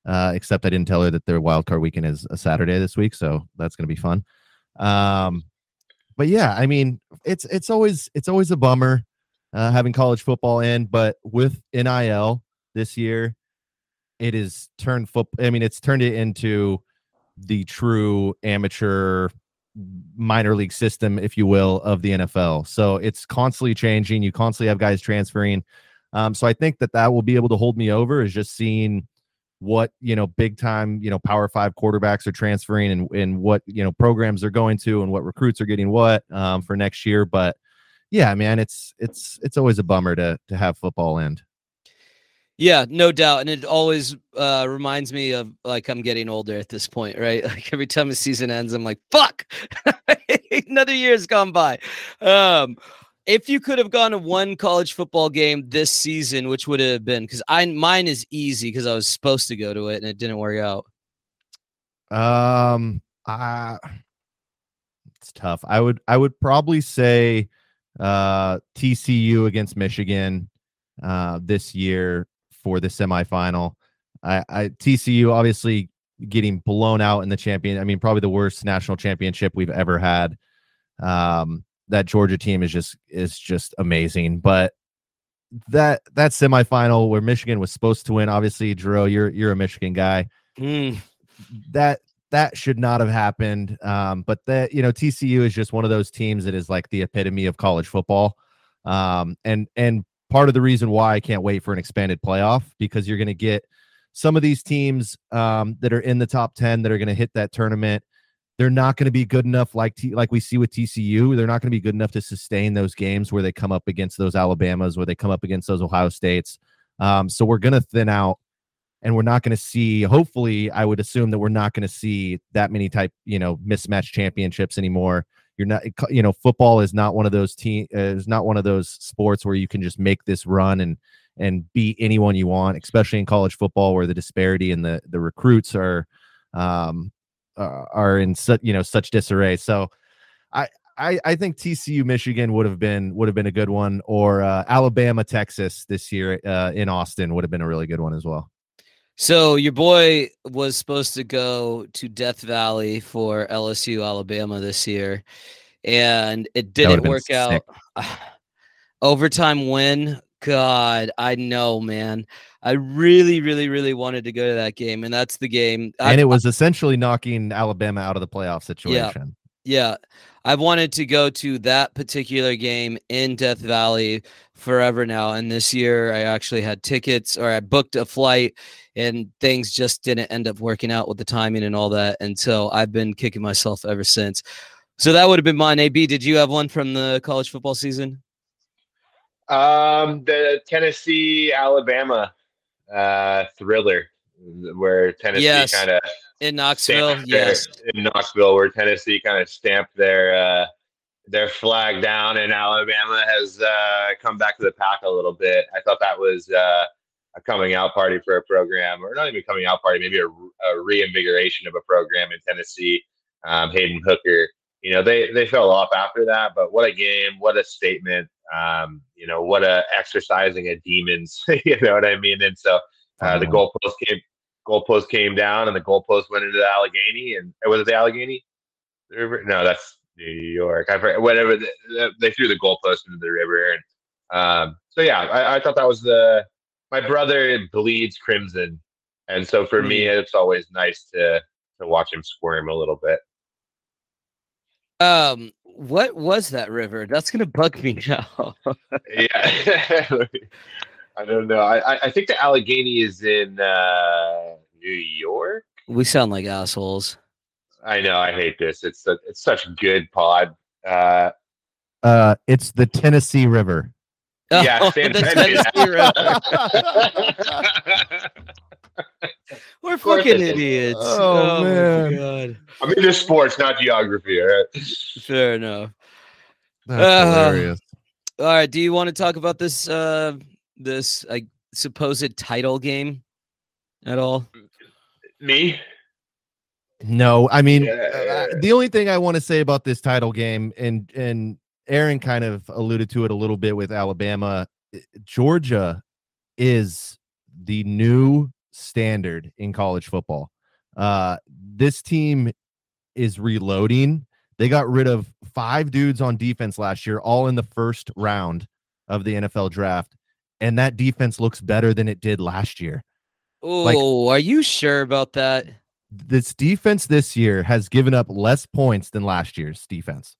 Uh, except I didn't tell her that their wild card weekend is a Saturday this week, so that's going to be fun. Um, but yeah, I mean, it's it's always it's always a bummer uh, having college football in, but with NIL this year, it is turned foot. I mean, it's turned it into the true amateur minor league system, if you will, of the NFL. So it's constantly changing. You constantly have guys transferring. Um, so I think that that will be able to hold me over is just seeing what you know big time you know power five quarterbacks are transferring and, and what you know programs they're going to and what recruits are getting what um, for next year. But yeah man it's it's it's always a bummer to to have football end. Yeah no doubt. And it always uh reminds me of like i'm getting older at this point right? Like every time the season ends i'm like fuck! Another year's gone by. Um if you could have gone to one college football game this season, which would have been? Because I mine is easy because I was supposed to go to it and it didn't work out. Um, I it's tough. I would I would probably say uh TCU against Michigan uh this year for the semifinal. I, I TCU obviously getting blown out in the champion. I mean, probably the worst national championship we've ever had. Um, that Georgia team is just is just amazing. But that that semifinal where Michigan was supposed to win, obviously, Drew, you're you're a Michigan guy. Mm. That that should not have happened. Um, but that you know, TCU is just one of those teams that is like the epitome of college football. Um, and and part of the reason why I can't wait for an expanded playoff because you're going to get some of these teams um, that are in the top 10 that are going to hit that tournament they're not going to be good enough like T, like we see with TCU. They're not going to be good enough to sustain those games where they come up against those Alabamas, where they come up against those Ohio States. Um, so we're going to thin out, and we're not going to see. Hopefully, I would assume that we're not going to see that many type you know mismatch championships anymore. You're not, you know, football is not one of those team uh, is not one of those sports where you can just make this run and and beat anyone you want, especially in college football where the disparity and the the recruits are um, uh, are in such you know such disarray. So I, I I think TCU Michigan would have been would have been a good one, or uh, Alabama Texas this year uh, in Austin would have been a really good one as well. So your boy was supposed to go to Death Valley for LSU Alabama this year, and it didn't work out. Overtime win. God, I know, man. I really, really, really wanted to go to that game, and that's the game. And I, it was essentially knocking Alabama out of the playoff situation. Yeah, yeah. I've wanted to go to that particular game in Death Valley forever now, and this year I actually had tickets, or I booked a flight, and things just didn't end up working out with the timing and all that, and so I've been kicking myself ever since. So that would have been mine. AB, did you have one from the college football season? Um, the Tennessee Alabama uh, thriller where Tennessee yes. kind of in Knoxville, yes, in Knoxville, where Tennessee kind of stamped their uh, their flag down, and Alabama has uh, come back to the pack a little bit. I thought that was uh, a coming out party for a program, or not even coming out party, maybe a, a reinvigoration of a program in Tennessee. Um, Hendon Hooker, you know, they they fell off after that, but what a game, what a statement. Um, you know, what a exercising of demons. you know what I mean? And so uh, the uh-huh. goalpost came goalpost came down and the goalpost went into the Allegheny and was it the Allegheny River? No, that's New York. I forget whatever the, they threw the goalpost into the river and um, so yeah, I, I, thought that was the my brother bleeds crimson, and so for me, it's always nice to to watch him squirm a little bit. Um, what was that river? That's gonna bug me now. yeah, I don't know. I I think the Allegheny is in uh, New York. We sound like assholes. I know. I hate this. It's a, it's such good pod. Uh, Uh, it's the Tennessee River. Yeah, Oh, San the Tennessee. Tennessee River. We're fucking idiots. Oh, my man. god. I'm into sports, not geography. All right. Fair enough. That's Uh, hilarious. All right. Do you want to talk about this uh this like supposed title game at all? Me? No, I mean Yeah. uh, the only thing I want to say about this title game, and and Aaron kind of alluded to it a little bit with Alabama. Georgia is the new standard in college football. Uh, this team is reloading. They got rid of five dudes on defense last year, all in the first round of the NFL draft, and that defense looks better than it did last year. Oh, are you sure about that? this defense this year has given up less points than last year's defense.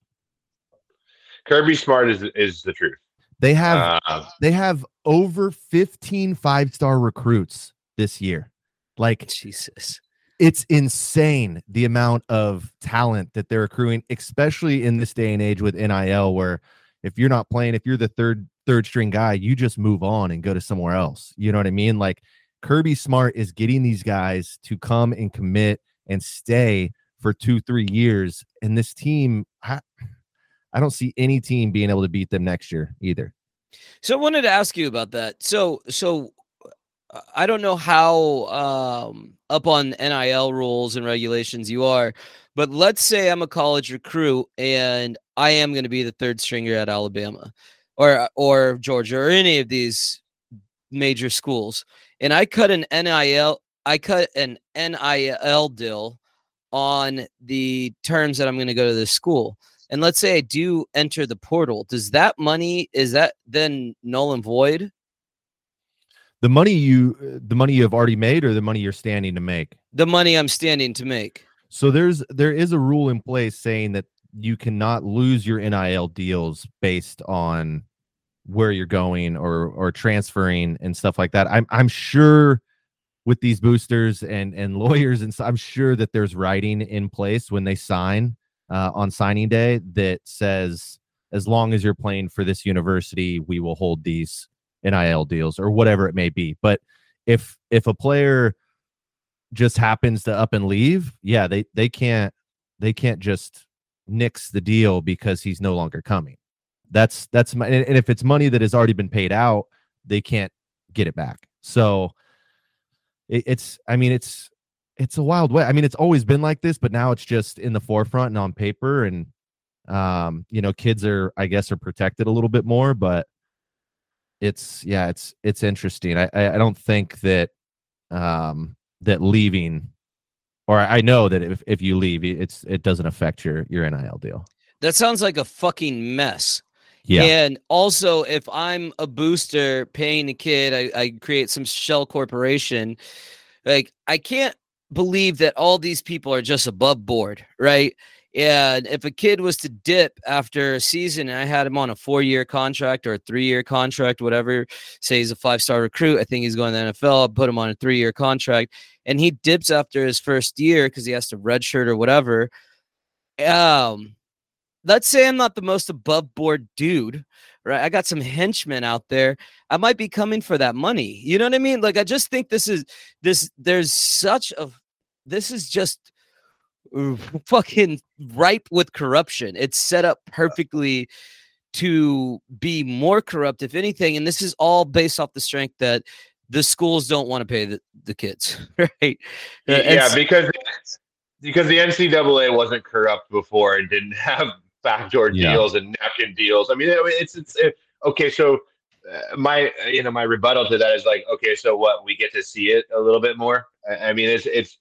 Kirby Smart is is the truth. They have Uh, they have over 15 five-star recruits this year. Like Jesus. it's insane the amount of talent that they're accruing, especially in this day and age with NIL where if you're not playing, if you're the third third string guy, you just move on and go to somewhere else. You know what I mean? Like Kirby Smart is getting these guys to come and commit and stay for 2-3 years and this team I, I don't see any team being able to beat them next year either. So I wanted to ask you about that. So so I don't know how um, up on NIL rules and regulations you are, but let's say I'm a college recruit and I am going to be the third stringer at Alabama or or Georgia or any of these major schools, and I cut an NIL I cut an NIL deal on the terms that I'm going to go to this school and let's say I do enter the portal, does that money is that then null and void? The money you the money you have already made or the money you're standing to make? The money I'm standing to make. So there's there is a rule in place saying that you cannot lose your NIL deals based on where you're going or or transferring and stuff like that. I'm I'm sure with these boosters and and lawyers and so I'm sure that there's writing in place when they sign uh, on signing day that says as long as you're playing for this university, we will hold these NIL deals or whatever it may be. But if if a player just happens to up and leave, yeah, they they can't they can't just nix the deal because he's no longer coming. That's that's my and if it's money that has already been paid out, they can't get it back. So it, it's I mean it's it's a wild way. I mean it's always been like this, but now it's just in the forefront and on paper and um you know kids are I guess are protected a little bit more, but it's yeah, it's it's interesting. I I, don't think that um that leaving or I know that if, if you leave it's it doesn't affect your your NIL deal. That sounds like a fucking mess. Yeah. And also, if I'm a booster paying a kid, I, I create some shell corporation. Like, I can't believe that all these people are just above board, right? And if a kid was to dip after a season and I had him on a four year contract or a three year contract, whatever, say he's a five star recruit, I think he's going to the NFL, I'll put him on a three year contract, and he dips after his first year because he has to redshirt or whatever. Um, let's say I'm not the most above board dude, right? I got some henchmen out there. I might be coming for that money. You know what I mean? Like I just think this is this there's such a this is just fucking ripe with corruption. It's set up perfectly to be more corrupt if anything and this is all based off the strength that the schools don't want to pay the, the kids, right? Uh, yeah, s- because because the NCAA wasn't corrupt before and didn't have backdoor Yeah. deals and napkin deals. I mean, it's it's it, okay. So uh, my you know my rebuttal to that is like, okay, so what? We get to see it a little bit more. I, I mean, it's it's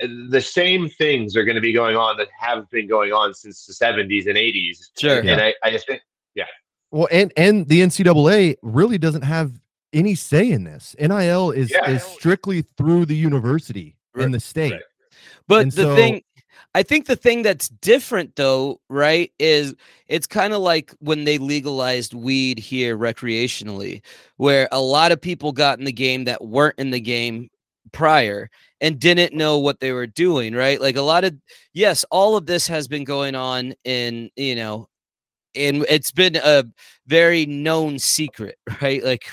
the same things are going to be going on that have been going on since the 70s and 80s. Sure. And I, I just think yeah. Well, and and the NCAA really doesn't have any say in this. NIL is Yeah. is strictly through the university Right, and the state. right. But And the so- thing, I think the thing that's different though, right, is it's kind of like when they legalized weed here recreationally, where a lot of people got in the game that weren't in the game prior and didn't know what they were doing, right? Like a lot of, yes, all of this has been going on in, you know, and it's been a very known secret, right? Like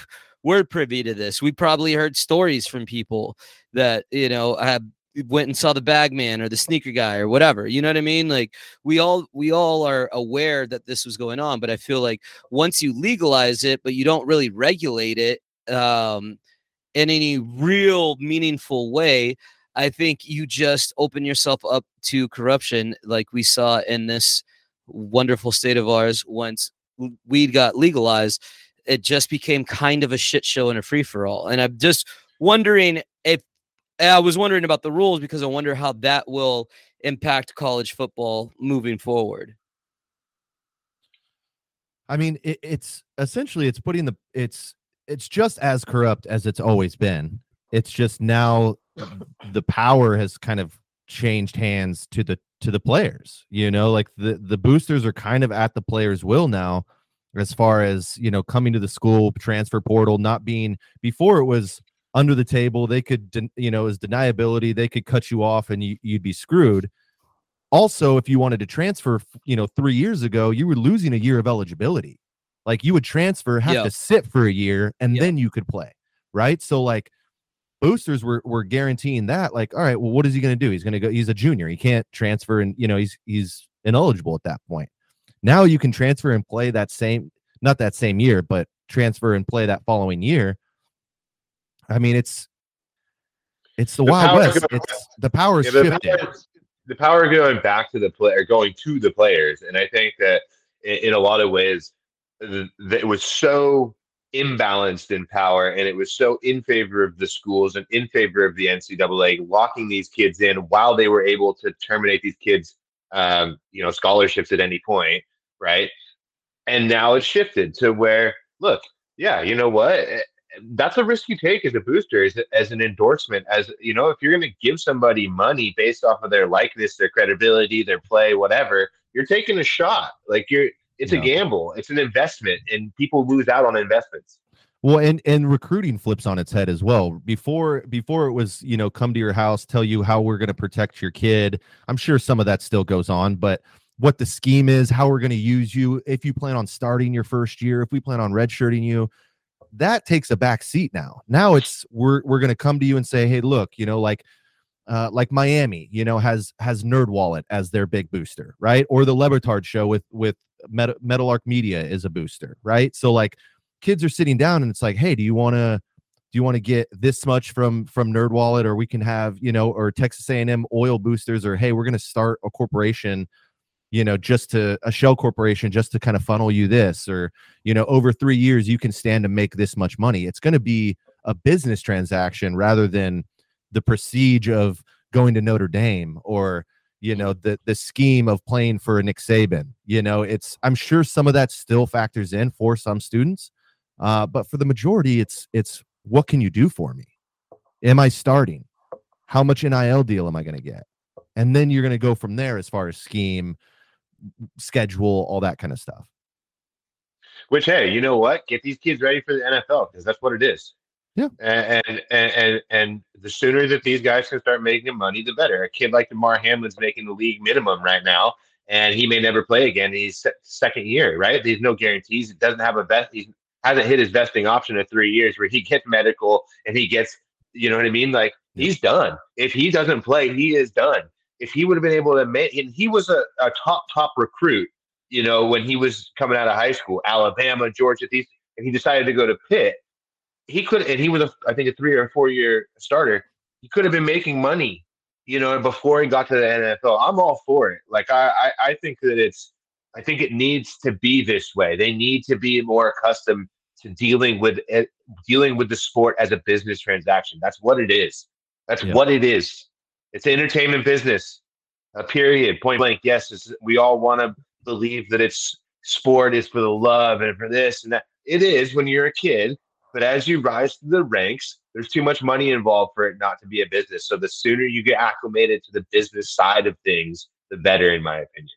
we're privy to this. We probably heard stories from people that you know have went and saw the bagman or the sneaker guy or whatever you know what i mean like we all we all are aware that this was going on but i feel like once you legalize it but you don't really regulate it um in any real meaningful way i think you just open yourself up to corruption like we saw in this wonderful state of ours once weed got legalized it just became kind of a shit show and a free for all. And I'm just wondering if I was wondering about the rules because I wonder how that will impact college football moving forward. I mean, it, it's essentially it's putting the it's it's just as corrupt as it's always been. It's just now the power has kind of changed hands to the to the players. You know, like the the boosters are kind of at the players' will now as far as you know coming to the school transfer portal not being before it was under the table they could you know as deniability they could cut you off and you, you'd be screwed also if you wanted to transfer you know three years ago you were losing a year of eligibility like you would transfer have yep. to sit for a year and yep. then you could play right so like boosters were were guaranteeing that like all right well what is he going to do he's going to go he's a junior he can't transfer and you know he's he's ineligible at that point now you can transfer and play that same, not that same year, but transfer and play that following year. I mean, it's it's the, the Wild West. Going, it's the power yeah, the Power, the power going back to the player, going to the players, and I think that in, in a lot of ways, it was so imbalanced in power and it was so in favor of the schools and in favor of the NCAA locking these kids in while they were able to terminate these kids um, you know scholarships at any point right? And now it's shifted to where, look, yeah, you know what? Eh, that's a risk you take as a booster, as, as an endorsement. As you know, if you're going to give somebody money based off of their likeness, their credibility, their play, whatever, you're taking a shot. Like you're, it's yeah. a gamble. It's an investment, and people lose out on investments. Well, and and recruiting flips on its head as well. Before before it was, you know, come to your house, tell you how we're going to protect your kid. I'm sure some of that still goes on, but what the scheme is, how we're going to use you, if you plan on starting your first year, if we plan on redshirting you, that takes a back seat now. Now it's we're we're going to come to you and say, hey, look, you know, like uh, like Miami, you know, has has Nerd Wallet as their big booster, right? Or the Le Batard show with with Metal, Meadowlark Media is a booster, right? So like kids are sitting down and it's like, hey, do you want to do you want to get this much from from Nerd Wallet, or we can have you know, or Texas A&M oil boosters, or hey, we're going to start a corporation you know just to a shell corporation just to kind of funnel you this or you know over three years you can stand to make this much money it's going to be a business transaction rather than the prestige of going to notre dame or you know the the scheme of playing for nick saban you know it's i'm sure some of that still factors in for some students uh, but for the majority it's it's what can you do for me am i starting how much nil deal am i going to get and then you're going to go from there as far as scheme schedule, all that kind of stuff. Which, hey, you know what? Get these kids ready for the NFL because that's what it is. Yeah. And, and and and the sooner that these guys can start making money, the better. A kid like Damar Hamlin's making the league minimum right now, and he may never play again. He's second year, right? There's no guarantees. It doesn't have a vest. He hasn't hit his vesting option in three years, where he gets medical and he gets, you know what I mean? Like he's done. If he doesn't play, he is done if he would have been able to make, and he was a, a top top recruit, you know, when he was coming out of high school, Alabama, Georgia, these, and he decided to go to Pitt. He could, and he was, a, I think, a three or four year starter. He could have been making money, you know, before he got to the NFL. I'm all for it. Like I, I, I think that it's, I think it needs to be this way. They need to be more accustomed to dealing with it, dealing with the sport as a business transaction. That's what it is. That's yeah. what it is. It's an entertainment business. A period. Point blank. Yes, we all want to believe that it's sport is for the love and for this and that. It is when you're a kid, but as you rise to the ranks, there's too much money involved for it not to be a business. So the sooner you get acclimated to the business side of things, the better, in my opinion.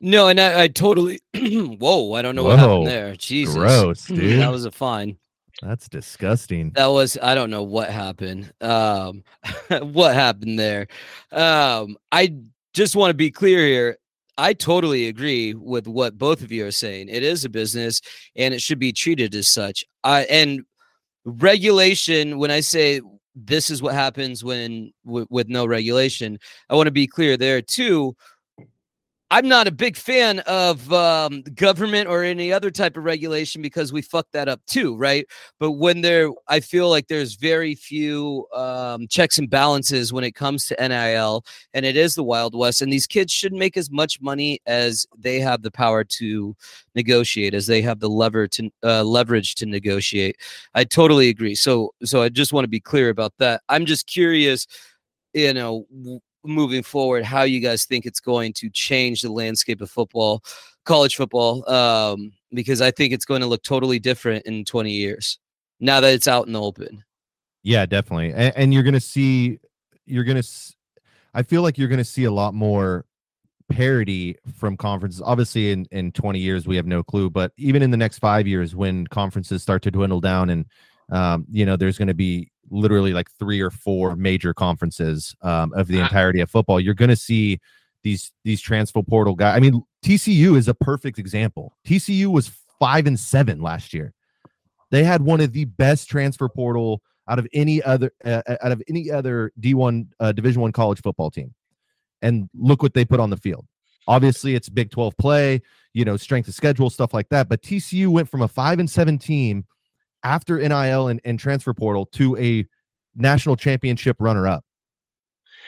No, and I, I totally. whoa, I don't know whoa, what happened there. Jesus, gross, dude. that was a fine. That's disgusting. That was I don't know what happened. Um what happened there. Um I just want to be clear here. I totally agree with what both of you are saying. It is a business and it should be treated as such. I and regulation when I say this is what happens when w- with no regulation, I want to be clear there too. I'm not a big fan of um, government or any other type of regulation because we fuck that up too, right? But when there, I feel like there's very few um, checks and balances when it comes to NIL, and it is the Wild West, and these kids should make as much money as they have the power to negotiate, as they have the lever to uh, leverage to negotiate. I totally agree. So, so I just want to be clear about that. I'm just curious, you know moving forward how you guys think it's going to change the landscape of football college football um, because i think it's going to look totally different in 20 years now that it's out in the open. Yeah definitely and, and you're gonna see you're gonna i feel like you're gonna see a lot more parity from conferences. Obviously in in 20 years we have no clue but even in the next five years when conferences start to dwindle down and um, you know there's going to be literally like three or four major conferences um, of the entirety of football. You're going to see these these transfer portal guys. I mean, TCU is a perfect example. TCU was five and seven last year. They had one of the best transfer portal out of any other uh, uh out of any other D1 uh, Division One college football team. And look what they put on the field. Obviously, it's Big 12 play, you know, strength of schedule, stuff like that. But TCU went from a five and seven team after NIL and, and transfer portal to a national championship runner up?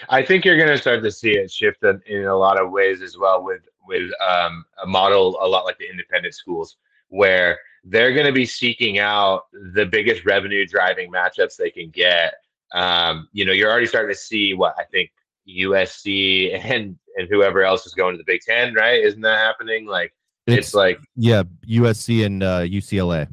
I think you're going to start to see it shift in, a lot of ways as well with with um, a model a lot like the independent schools where they're going to be seeking out the biggest revenue driving matchups they can get. Um, you know, you're already starting to see what I think USC and and whoever else is going to the Big Ten, right? Isn't that happening? Like it's, it's like yeah, USC and uh, UCLA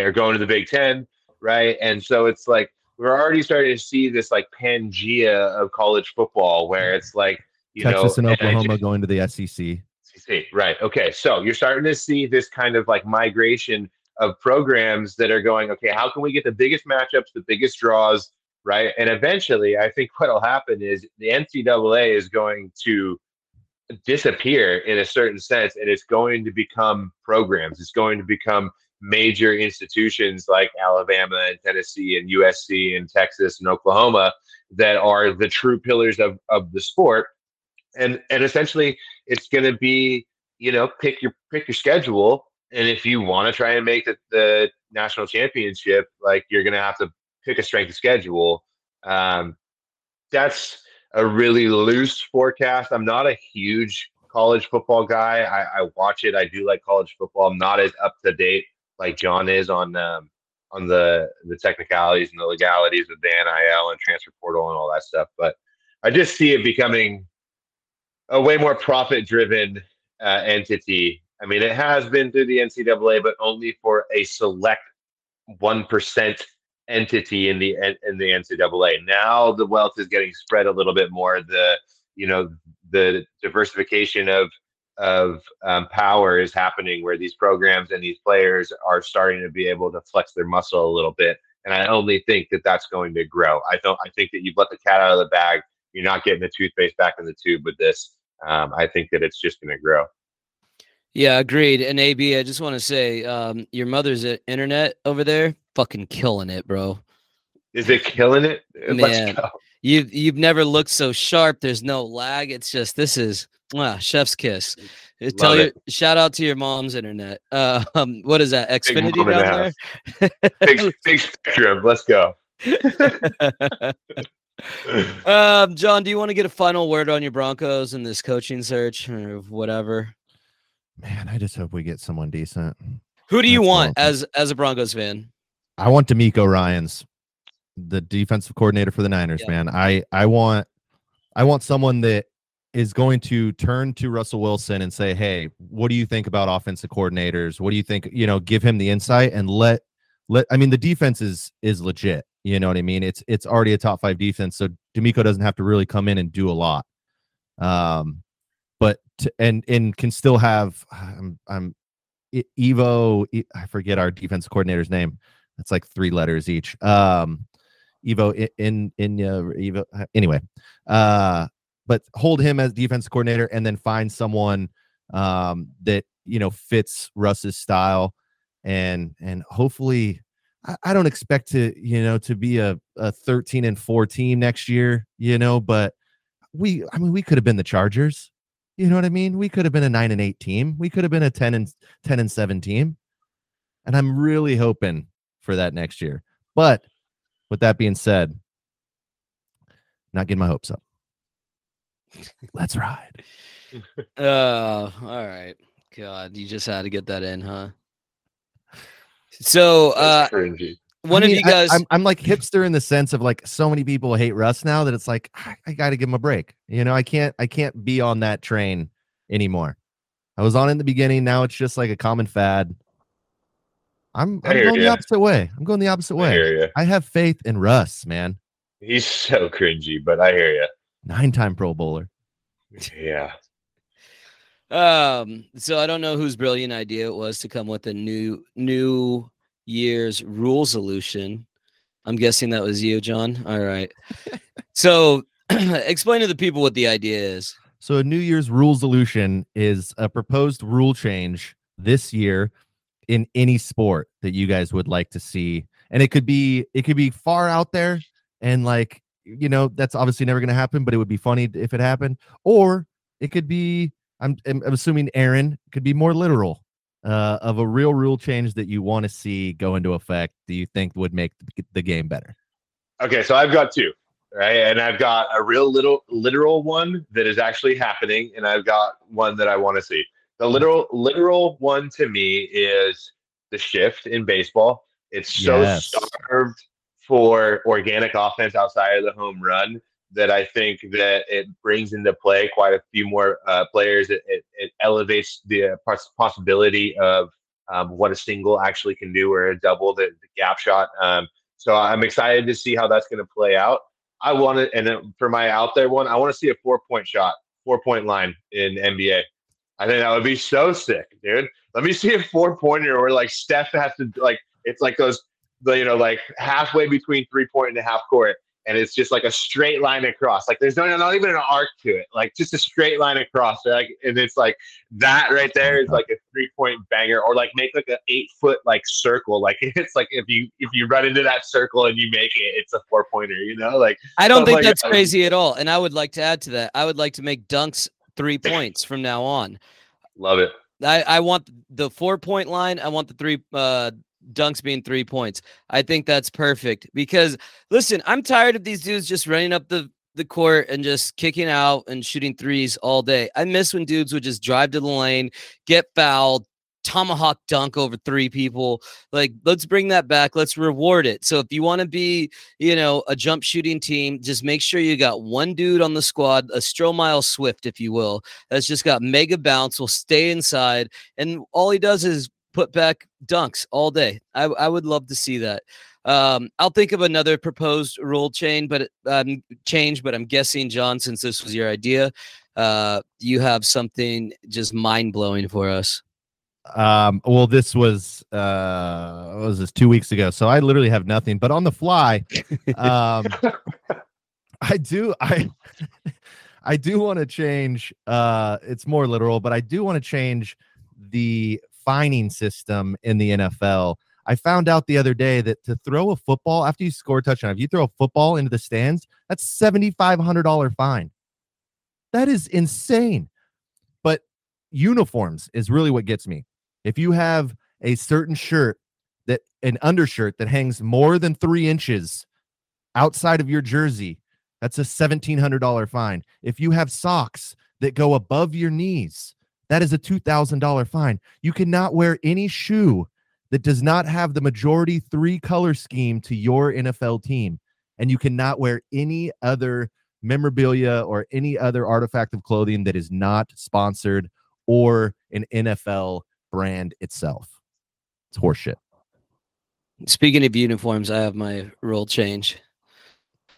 are going to the Big Ten, right? And so it's like we're already starting to see this like Pangea of college football, where it's like you Texas know, and Oklahoma just, going to the SEC. SEC, right? Okay, so you're starting to see this kind of like migration of programs that are going. Okay, how can we get the biggest matchups, the biggest draws, right? And eventually, I think what'll happen is the NCAA is going to disappear in a certain sense and it's going to become programs it's going to become major institutions like Alabama and Tennessee and USC and Texas and Oklahoma that are the true pillars of, of the sport. And and essentially it's gonna be, you know, pick your pick your schedule. And if you want to try and make the, the national championship, like you're gonna have to pick a strength of schedule. Um, that's a really loose forecast. I'm not a huge college football guy. I, I watch it. I do like college football. I'm not as up to date like John is on um, on the the technicalities and the legalities of the NIL and transfer portal and all that stuff. But I just see it becoming a way more profit driven uh, entity. I mean, it has been through the NCAA, but only for a select one percent entity in the in the NCAA. Now the wealth is getting spread a little bit more. The you know the diversification of of um, power is happening where these programs and these players are starting to be able to flex their muscle a little bit. And I only think that that's going to grow. I don't. I think that you've let the cat out of the bag. You're not getting the toothpaste back in the tube with this. Um, I think that it's just going to grow. Yeah, agreed. And AB, I just want to say, um, your mother's internet over there, fucking killing it, bro. Is it killing it? Man, you've you've never looked so sharp. There's no lag. It's just this is Ah, chef's kiss. Uh, Love Tell you, shout out to your mom's internet. Uh, um, what is that? Xfinity down there? big, big spectrum. Let's go. um, John, do you want to get a final word on your Broncos and this coaching search or whatever? Man, I just hope we get someone decent. Who do you That's want as as a Broncos fan? I want DeMeco Ryans, the defensive coordinator for the Niners. Yeah. Man, I I want I want someone that is going to turn to Russell Wilson and say, "Hey, what do you think about offensive coordinators? What do you think? You know, give him the insight and let let. I mean, the defense is is legit. You know what I mean? It's it's already a top five defense, so DeMeco doesn't have to really come in and do a lot. Um, but to, and and can still have. I'm I'm Evo. I forget our defense coordinator's name. It's like three letters each. Um, Evo in in, in uh, Evo. Anyway, uh, but hold him as defense coordinator and then find someone um, that you know fits Russ's style, and and hopefully, I, I don't expect to you know to be a, a 13 and 4 team next year, you know, but we I mean we could have been the Chargers. You know what I mean? We could have been a 9 and 8 team. We could have been a 10 and 10 and 7 team. And I'm really hoping for that next year. But with that being said, not getting my hopes up. Let's ride. Oh, all right. God, you just had to get that in, huh? So, uh, one I of you guys, I, am I'm like hipster in the sense of like so many people hate Russ now that it's like I, I got to give him a break. You know, I can't I can't be on that train anymore. I was on in the beginning. Now it's just like a common fad. I'm, I I'm hear going the opposite way. I'm going the opposite I way. hear you. I have faith in Russ, man. He's so cringy, but I hear you. Nine time Pro Bowler. Yeah. um, so I don't know whose brilliant idea it was to come with a new New Year's rule solution. I'm guessing that was you, John. All right. so, explain to the people what the idea is. So a New Year's rule solution is a proposed rule change this year in any sport that you guys would like to see. And it could be it could be far out there and like you know that's obviously never going to happen, but it would be funny if it happened. Or it could be I'm I'm assuming Aaron could be more literal uh, of a real rule change that you want to see go into effect. Do you think would make the- the game better? Okay, so I've got two, right? And I've got a real little literal one that is actually happening, and I've got one that I want to see. The literal literal one to me is the shift in baseball. It's so Yes. starved for organic offense outside of the home run that I think that it brings into play quite a few more uh, players. It, it, it elevates the uh, possibility of um, what a single actually can do or a double, the, the gap shot. Um, so I'm excited to see how that's going to play out. I want to, and for my out there one, I want to see a four point shot, four point line in NBA. I think that would be so sick, dude. Let me see a four pointer where like Steph has to like it's like those, you know, like halfway between three point and a half court, and it's just like a straight line across. Like there's no, not even an arc to it, like just a straight line across. Like, and it's like that right there is like a three point banger, or like make like an eight foot like circle. Like it's like if you if you run into that circle and you make it, it's a four pointer. You know, like I don't think like that's that. crazy at all. And I would like to add to that. I would like to make dunks three points from now on. love it. I, I want the four point line. I want the three uh, dunks being three points. I think that's perfect because listen, I'm tired of these dudes just running up the the court and just kicking out and shooting threes all day. I miss when dudes would just drive to the lane, get fouled, tomahawk dunk over three people. Like, let's bring that back. Let's reward it. So if you want to be, you know, a jump shooting team, just make sure you got one dude on the squad, a Stromile Swift, if you will, that's just got mega bounce, will stay inside, and all he does is put back dunks all day. I, I would love to see that. Um, I'll think of another proposed rule chain, but um, change. But I'm guessing, John, since this was your idea, uh, you have something just mind blowing for us. Um, well, this was uh what was this two weeks ago? So I literally have nothing, but on the fly, um I do I I do want to change uh it's more literal, but I do want to change the fining system in the NFL. I found out the other day that to throw a football after you score a touchdown, if you throw a football into the stands, that's seventy five hundred dollar fine. That is insane. But uniforms is really what gets me. If you have a certain shirt that an undershirt that hangs more than three inches outside of your jersey, that's a seventeen hundred dollar fine. If you have socks that go above your knees, that is a two thousand dollar fine. You cannot wear any shoe that does not have the majority three color scheme to your NFL team, and you cannot wear any other memorabilia or any other artifact of clothing that is not sponsored or an NFL brand itself. It's horseshit. Speaking of uniforms, I have my rule change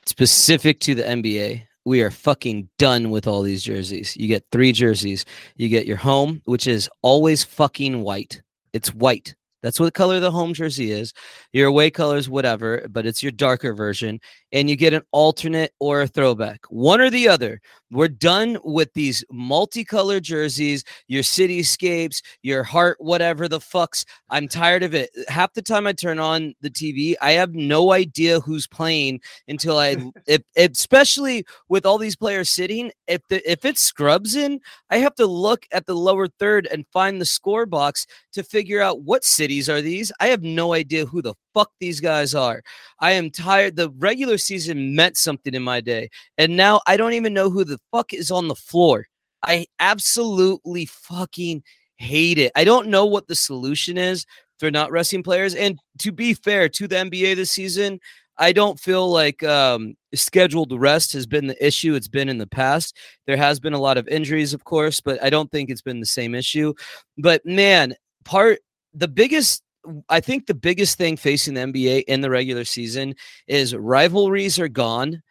specific to the NBA. We are fucking done with all these jerseys. You get three jerseys. You get your home, which is always fucking white. It's white. That's what the color of the home jersey is. Your away colors, whatever, but it's your darker version. And you get an alternate or a throwback. One or the other. We're done with these multicolored jerseys, your cityscapes, your heart, whatever the fucks. I'm tired of it. Half the time I turn on the TV, I have no idea who's playing until I, if, especially with all these players sitting. If the if it's scrubs in, I have to look at the lower third and find the score box to figure out what cities are these. I have no idea who the fuck these guys are. I am tired. The regular season meant something in my day, and now I don't even know who the fuck is on the floor. I absolutely fucking hate it. I don't know what the solution is for not resting players. And to be fair to the NBA this season, I don't feel like um, scheduled rest has been the issue. It's been in the past. There has been a lot of injuries, of course, but I don't think it's been the same issue. But man, part the biggest I think the biggest thing facing the NBA in the regular season is rivalries are gone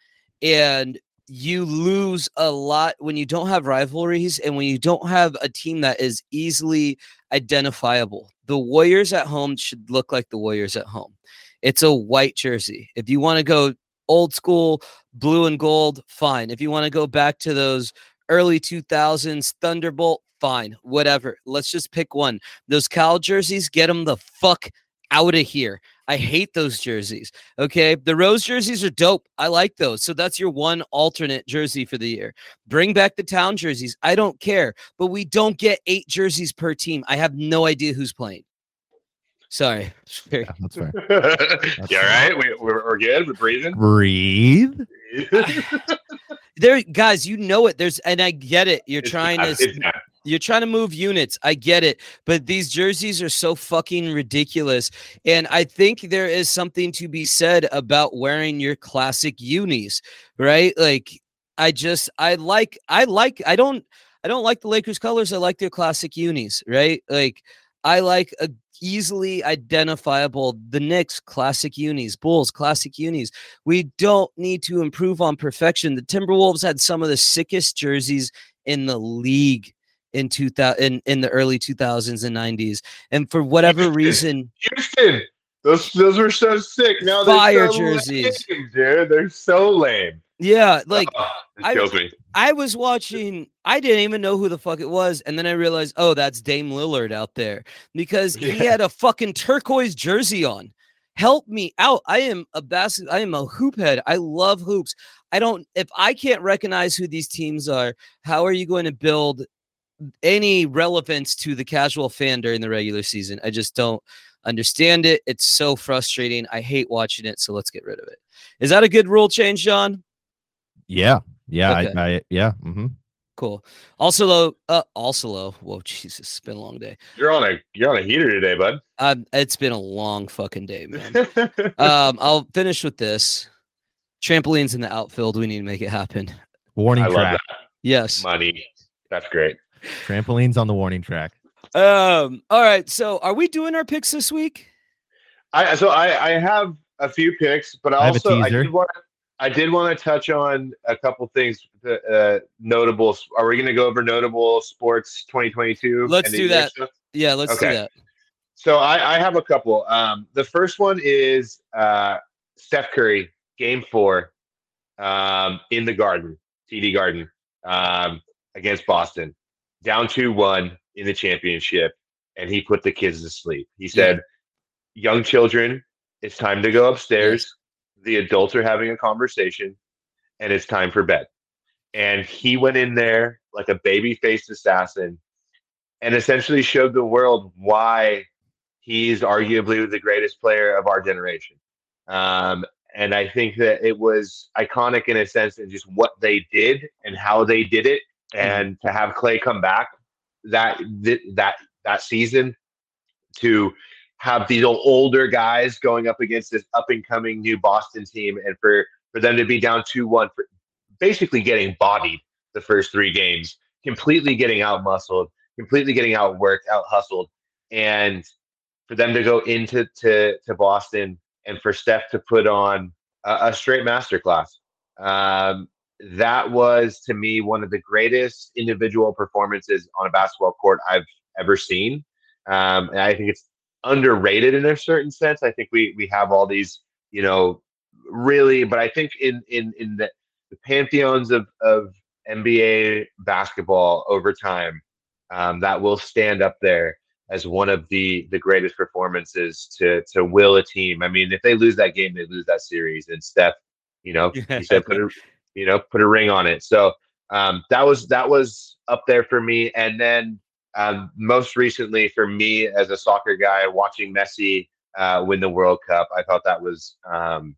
and you lose a lot when you don't have rivalries and when you don't have a team that is easily identifiable. The Warriors at home should look like the Warriors at home. It's a white jersey. If you want to go old school blue and gold, fine. If you want to go back to those early 2000s Thunderbolt, fine. Whatever. Let's just pick one. Those Cal jerseys, get them the fuck out of here. I hate those jerseys. Okay. The rose jerseys are dope. I like those. So that's your one alternate jersey for the year. Bring back the town jerseys. I don't care, but we don't get eight jerseys per team. I have no idea who's playing. Sorry. Yeah, that's fair. yeah, right. We, we're, we're good. We're breathing. Breathe. there, guys, you know it. There's, and I get it. You're It's trying bad. to. You're trying to move units. I get it. But these jerseys are so fucking ridiculous. And I think there is something to be said about wearing your classic unis, right? Like, I just, I like, I like, I don't, I don't like the Lakers colors. I like their classic unis, right? Like, I like a easily identifiable the Knicks classic unis, Bulls classic unis. We don't need to improve on perfection. The Timberwolves had some of the sickest jerseys in the league in 2000 in, in the early 2000s and 90s. And for whatever reason, Houston. Those those were so sick. Now they're Fire so jerseys. lame, dude. They're so lame. yeah, like Oh, it I- me. I was watching, I didn't even know who the fuck it was. And then I realized, oh, that's Dame Lillard out there because he had a fucking turquoise jersey on. Help me out. I am a basket, I am a hoop head. I love hoops. I don't, if I can't recognize who these teams are, how are you going to build any relevance to the casual fan during the regular season? I just don't understand it. It's so frustrating. I hate watching it. So let's get rid of it. Is that a good rule change, John? Yeah. Yeah. Okay. I, I yeah. hmm Cool. Also, low. Uh, also low. Whoa, Jesus, it's been a long day. You're on a you're on a heater today, bud. Um, it's been a long fucking day, man. um, I'll finish with this. Trampolines in the outfield. We need to make it happen. Warning I love track. that Yes. money. That's great. Trampolines on the warning track. Um. All right. So, are we doing our picks this week? I so I I have a few picks, but I also I did want I did want to touch on a couple things. Uh, notable. Are we going to go over notable sports 2022? Let's do that. stuff? Yeah. Let's do that. So I, I have a couple. Um, the first one is uh, Steph Curry, Game Four, um, in the Garden, TD Garden, um, against Boston, down two one in the championship, and he put the kids to sleep. He said, "Young children, it's time to go upstairs. The adults are having a conversation, and it's time for bed." And he went in there like a baby-faced assassin, and essentially showed the world why he's arguably the greatest player of our generation. Um, and I think that it was iconic in a sense in just what they did and how they did it, and to have Clay come back that that that season to have these old, older guys going up against this up and coming new Boston team, and for for them to be down two one, for basically getting bodied the first three games, completely getting out muscled, completely getting outworked, out hustled, and for them to go into to, to Boston and for Steph to put on a, a straight masterclass. Um, that was to me one of the greatest individual performances on a basketball court I've ever seen. Um, and I think it's underrated in a certain sense. I think we we have all these, you know, really, but I think in in in the, the pantheons of of NBA basketball over time, um, that will stand up there as one of the the greatest performances to to will a team. I mean, if they lose that game, they lose that series. And Steph, you know, he said put a you know put a ring on it. So um, that was that was up there for me. And then um, most recently for me as a soccer guy, watching Messi uh, win the World Cup, I thought that was um,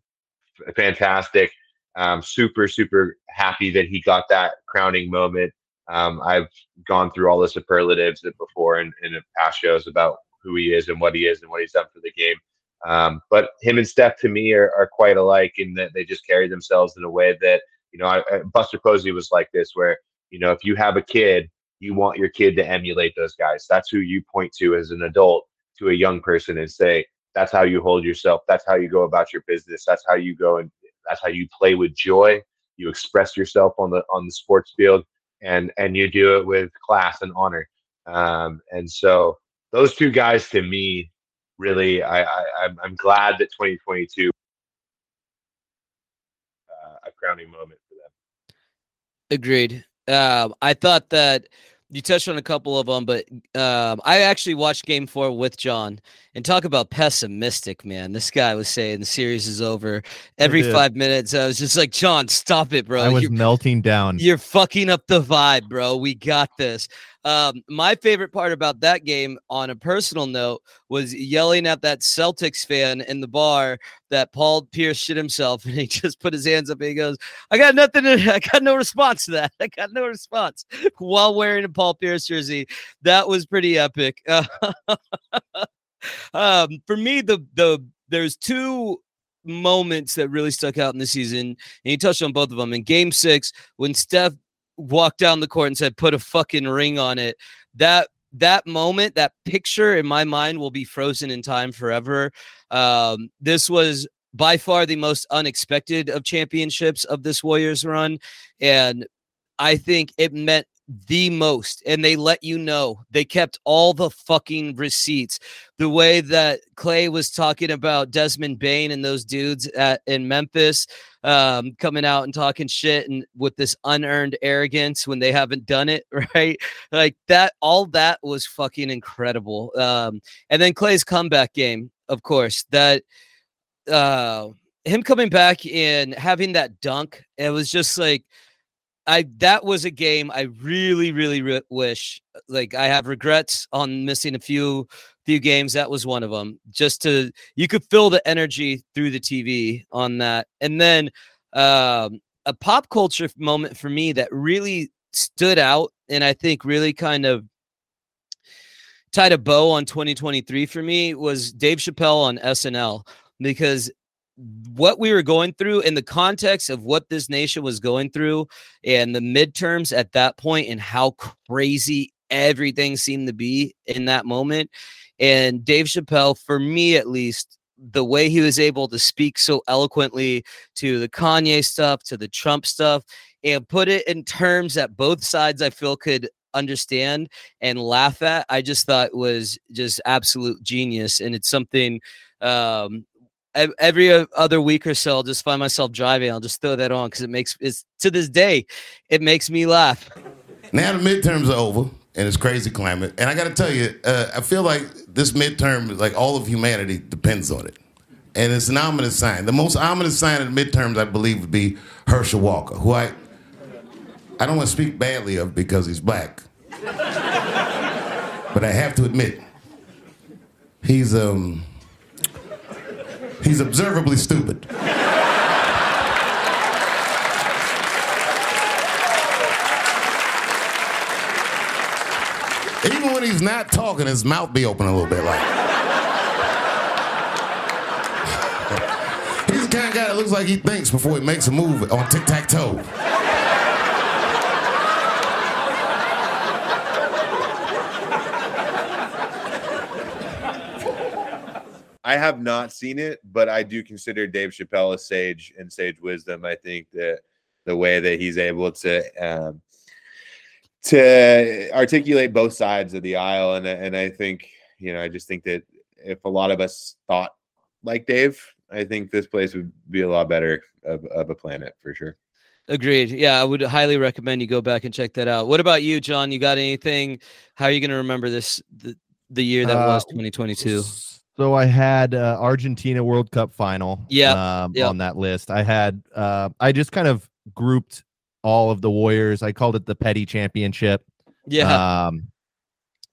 fantastic. Um, super super happy that he got that crowning moment. Um, I've gone through all the superlatives before in, in past shows about who he is and what he is and what he's done for the game. Um, but him and Steph to me are, are quite alike in that they just carry themselves in a way that, you know, I, Buster Posey was like this, where, you know, if you have a kid, you want your kid to emulate those guys. That's who you point to as an adult to a young person and say, that's how you hold yourself. That's how you go about your business. That's how you go and that's how you play with joy. You express yourself on the on the sports field and and you do it with class and honor. Um, and so those two guys to me really I, I I'm, glad that 2022 uh, a crowning moment for them. Agreed. Um, I thought that you touched on a couple of them, but um, I actually watched Game Four with John and talk about pessimistic. Man, this guy was saying the series is over every five minutes. I was just like, John, stop it, bro. I was you're, melting down. You're fucking up the vibe, bro. We got this. Um, my favorite part about that game, on a personal note, was yelling at that Celtics fan in the bar that Paul Pierce shit himself, and he just put his hands up and he goes, "I got nothing. To, I got no response to that. I got no response." While wearing a Paul Pierce jersey, that was pretty epic. um, for me, the the there's two moments that really stuck out in the season, and you touched on both of them. In Game Six, when Steph walked down the court and said, "Put a fucking ring on it." That that moment, that picture in my mind will be frozen in time forever. Um, this was by far the most unexpected of championships of this Warriors run, and I think it meant the most and they let you know. They kept all the fucking receipts. The way that clay was talking about Desmond Bane and those dudes at in memphis um, coming out and talking shit and with this unearned arrogance when they haven't done it right? Like that all that was fucking incredible. Um, and then clay's comeback game of course that uh him coming back and having that dunk it was just like I that was a game I really, really re- wish. Like I have regrets on missing a few few games. That was one of them. Just to you could feel the energy through the TV on that, and then um, a pop culture moment for me that really stood out, and I think really kind of tied a bow on 2023 for me was Dave Chappelle on SNL because what we were going through in the context of what this nation was going through and the midterms at that point and how crazy everything seemed to be in that moment. And Dave Chappelle, for me at least, the way he was able to speak so eloquently to the Kanye stuff, to the Trump stuff, and put it in terms that both sides I feel could understand and laugh at, I just thought was just absolute genius. And it's something um, every other week or so, I'll just find myself driving. I'll just throw that on because it makes it's to this day, it makes me laugh. Now the midterms are over and it's crazy climate, and I got to tell you, uh, I feel like this midterm, like all of humanity, depends on it, and it's an ominous sign. The most ominous sign of the midterms, I believe, would be Herschel Walker, who I I don't want to speak badly of because he's black, but I have to admit, he's um He's observably stupid. Even when he's not talking, his mouth be open a little bit like. he's the kind of guy that looks like he thinks before he makes a move on tic-tac-toe. I have not seen it, but I do consider Dave Chappelle a sage and sage wisdom. I think that the way that he's able to um, to articulate both sides of the aisle, and and I think you know, I just think that if a lot of us thought like Dave, I think this place would be a lot better of, of a planet for sure. Agreed. Yeah, I would highly recommend you go back and check that out. What about you, John? You got anything? How are you going to remember this the, the year that Uh, was 2022? So I had uh, Argentina World Cup final. Yeah, um, yeah. on that list. I had uh, I just kind of grouped all of the Warriors. I called it the Petty Championship. Yeah, Um,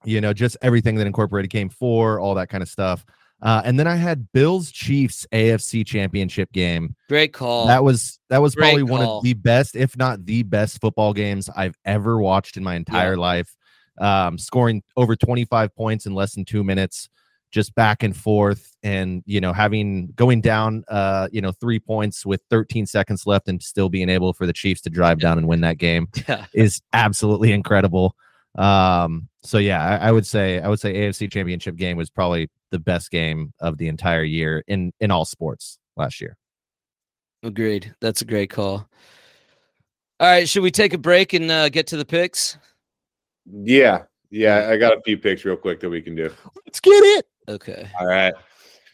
you know, just everything that incorporated Game Four, all that kind of stuff. Uh, and then I had Bills Chiefs AFC Championship game. great call. That was that was Great probably one of the best, if not the best, football games I've ever watched in my entire life. Um, scoring over 25 points in less than two minutes, just back and forth, and you know, having going down, uh, you know, three points with 13 seconds left, and still being able for the Chiefs to drive down and win that game yeah. is absolutely incredible. Um, so yeah, I, I would say I would say AFC Championship game was probably the best game of the entire year in in all sports last year. Agreed. That's a great call. All right, should we take a break and uh, get to the picks? Yeah. Yeah. I got a few picks real quick that we can do. Let's get it. Okay. All right.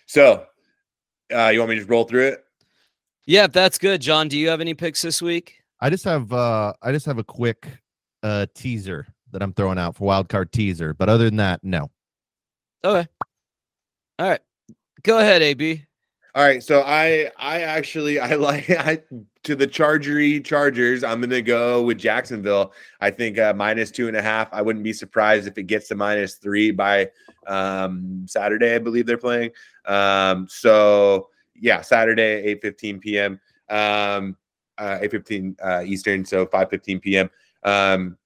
So, uh, you want me to just roll through it? Yeah, that's good. John, do you have any picks this week? I just have uh I just have a quick uh teaser that I'm throwing out for wildcard teaser, but other than that, no. Okay. All right. Go ahead, AB. All right, so I I actually I like I to the Chargery Chargers. I'm gonna go with Jacksonville. I think uh, minus two and a half. I wouldn't be surprised if it gets to minus three by um, Saturday. I believe they're playing. Um, so yeah, Saturday, eight fifteen p.m. Um, uh, eight fifteen uh, Eastern, so five fifteen p.m. Um,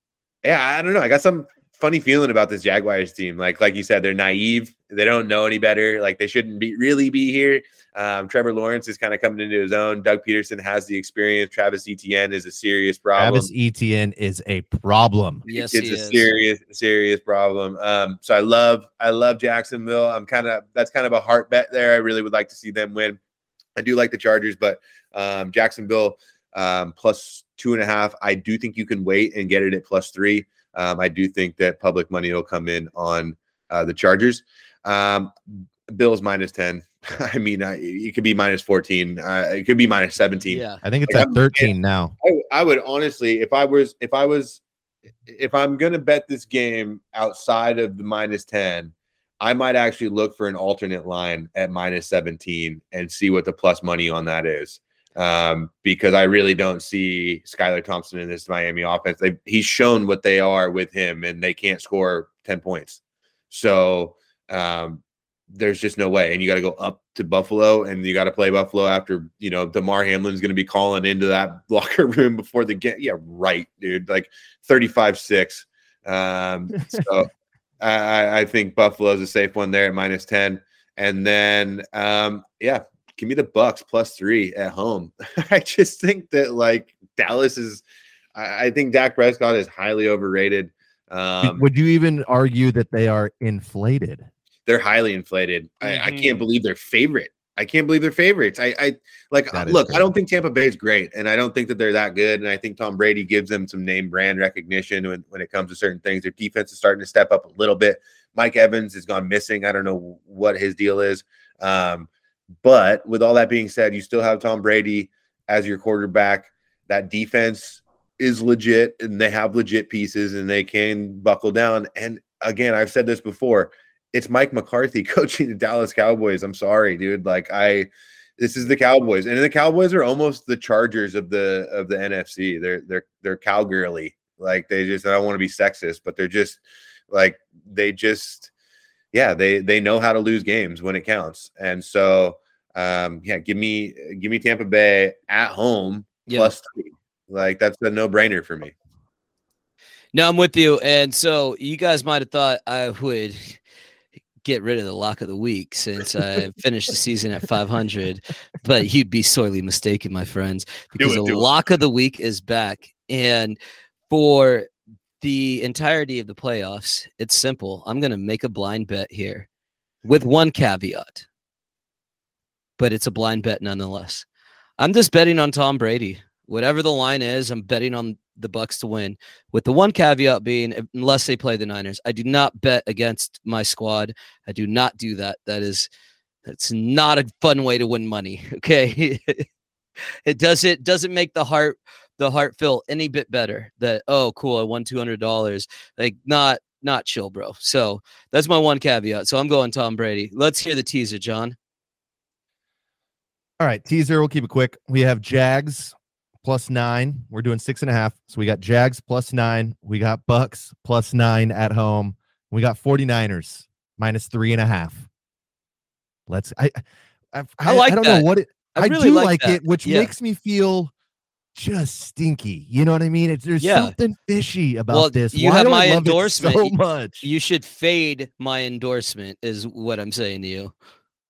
yeah, I don't know. I got some funny feeling about this Jaguars team. Like like you said, they're naive. They don't know any better. Like they shouldn't be really be here. Um, Trevor Lawrence is kind of coming into his own. Doug Pederson has the experience. Travis Etienne is a serious problem. Travis Etienne is a problem. Yes, it's he a is. serious, serious problem. Um, so I love, I love Jacksonville. I'm kind of that's kind of a heart bet there. I really would like to see them win. I do like the Chargers, but um, Jacksonville um, plus two and a half. I do think you can wait and get it at plus three. Um, I do think that public money will come in on uh, the Chargers. Um, Bills minus ten. I mean, I, it could be minus fourteen. Uh, it could be minus seventeen. Yeah. I think it's Like, at I'm- 13 now. I, I would honestly, if I was, if I was, if I'm gonna bet this game outside of the minus ten, I might actually look for an alternate line at minus seventeen and see what the plus money on that is. Um, because I really don't see Skylar Thompson in this Miami offense. They, he's shown what they are with him, and they can't score ten points. So um, there's just no way. And you got to go up to Buffalo and you got to play Buffalo after, you know, Damar Hamlin's going to be calling into that locker room before the game. Yeah, right, dude. Like 35 6. Um, so I, I- think Buffalo's a safe one there at minus 10. And then, um, yeah, give me the Bucks plus three at home. I just think that like Dallas is, I, I think Dak Prescott is highly overrated. Um, Would you even argue that they are inflated? They're highly inflated. I, I Mhm. can't believe they're favorite. I can't believe they're favorites. I, I like That is look. I don't think Tampa Bay is great, and I don't think that they're that good. And I think Tom Brady gives them some name brand recognition when, when it comes to certain things. Their defense is starting to step up a little bit. Mike Evans has gone missing. I don't know what his deal is. Um, but with all that being said, you still have Tom Brady as your quarterback. That defense is legit, and they have legit pieces, and they can buckle down. And again, I've said this before it's Mike McCarthy coaching the Dallas Cowboys. I'm sorry, dude. Like I this is the Cowboys. And the Cowboys are almost the Chargers of the of the NFC. They're they're they're cowgirly. Like they just I don't want to be sexist, but they're just like they just yeah, they they know how to lose games when it counts. And so um yeah, give me give me Tampa Bay at home Yeah. plus three. Like that's a no-brainer for me. No, I'm with you. And so you guys might have thought I would get rid of the lock of the week since I finished the season at 500, but you'd be sorely mistaken, my friends, because it, the do it. lock of the week is back. And for the entirety of the playoffs, it's simple. I'm going to make a blind bet here with one caveat, but it's a blind bet nonetheless. I'm just betting on Tom Brady. Whatever the line is, I'm betting on the Bucks to win. With the one caveat being, unless they play the Niners, I do not bet against my squad. I do not do that. That is That's not a fun way to win money. Okay. it doesn't doesn't make the heart the heart feel any bit better that oh cool i won $200 like not not chill bro so that's my one caveat so i'm going tom brady let's hear the teaser john All right, teaser. We'll keep it quick. We have Jags plus nine. We're doing six and a half. So we got Jags plus nine. We got Bucks plus nine at home. We got 49ers minus three and a half. Let's I I, I like I don't that. know what it i, I, really do like, it, which Yeah. makes me feel just stinky. You know what I mean? It's there's Yeah. something fishy about Well, this. you Why have my endorsement. so much. you should fade my endorsement is what i'm saying to you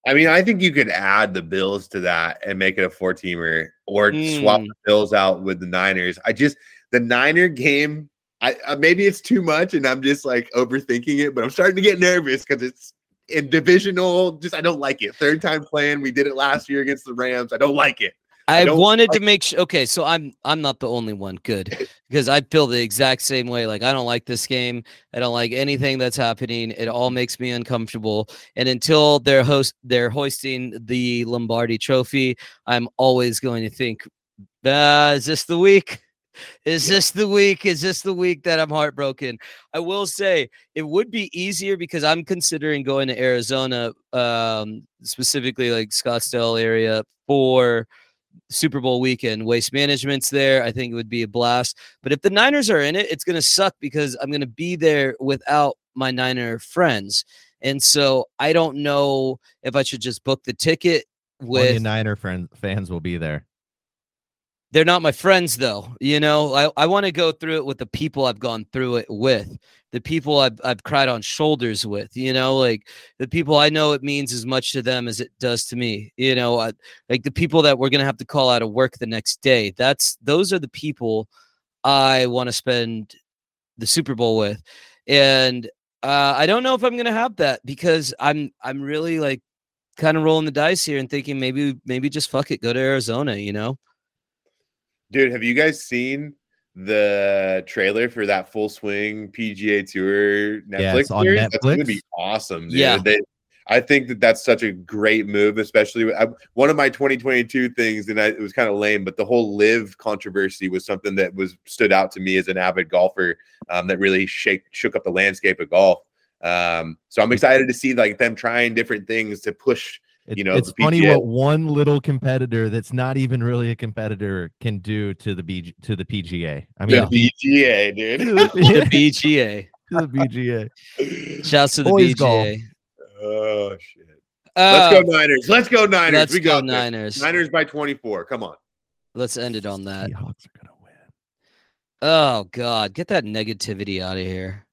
I mean, I think you could add the Bills to that and make it a four teamer or swap Mm. the Bills out with the Niners. I just, the Niner game, I uh, maybe it's too much and I'm just like overthinking it, but I'm starting to get nervous because it's in divisional. Just, I don't like it. Third time playing. We did it last year against the Rams. I don't like it. I I wanted to make sure. Okay, so I'm I'm not the only one. Good, because I feel the exact same way. Like I don't like this game. I don't like anything that's happening. It all makes me uncomfortable. And until they're host they're hoisting the Lombardi Trophy, I'm always going to think, ah, is this the week? Is this the week? Is this the week that I'm heartbroken? I will say it would be easier because I'm considering going to Arizona, um, specifically like Scottsdale area for Super Bowl weekend. Waste management's there. I think it would be a blast. But if the Niners are in it, it's going to suck because I'm going to be there without my Niner friends. And so I don't know if I should just book the ticket One of your with Niner friends fans will be there. they're not my friends though. You know, I, I want to go through it with the people I've gone through it with, the people I've I've cried on shoulders with, you know, like the people I know it means as much to them as it does to me. You know, I, like the people that we're gonna have to call out of work the next day. That's those are the people I want to spend the Super Bowl with. And uh, I don't know if I'm gonna have that because I'm I'm really like kind of rolling the dice here and thinking maybe maybe just fuck it, go to Arizona, you know. Dude, have you guys seen the trailer for that full swing PGA Tour Netflix Yeah, series? That's going to be awesome. Dude. Yeah. They, I think that that's such a great move, especially with, I, one of my 2022 things, and I, it was kind of lame, but the whole LIV controversy was something that was stood out to me as an avid golfer um, that really shake, shook up the landscape of golf. Um, so I'm excited to see like them trying different things to push It- You know, it's funny PGA what one little competitor that's not even really a competitor can do to the BG, to the PGA. I mean, the PGA, dude. the the, BGA. to the BGA. Shouts to the Boys golf. Oh shit. Uh, Let's go Niners. Let's go Niners. Let's we go got this. Niners. Niners by 24. Come on. Let's end it on that. Seahawks are gonna win. Oh God, get that negativity out of here.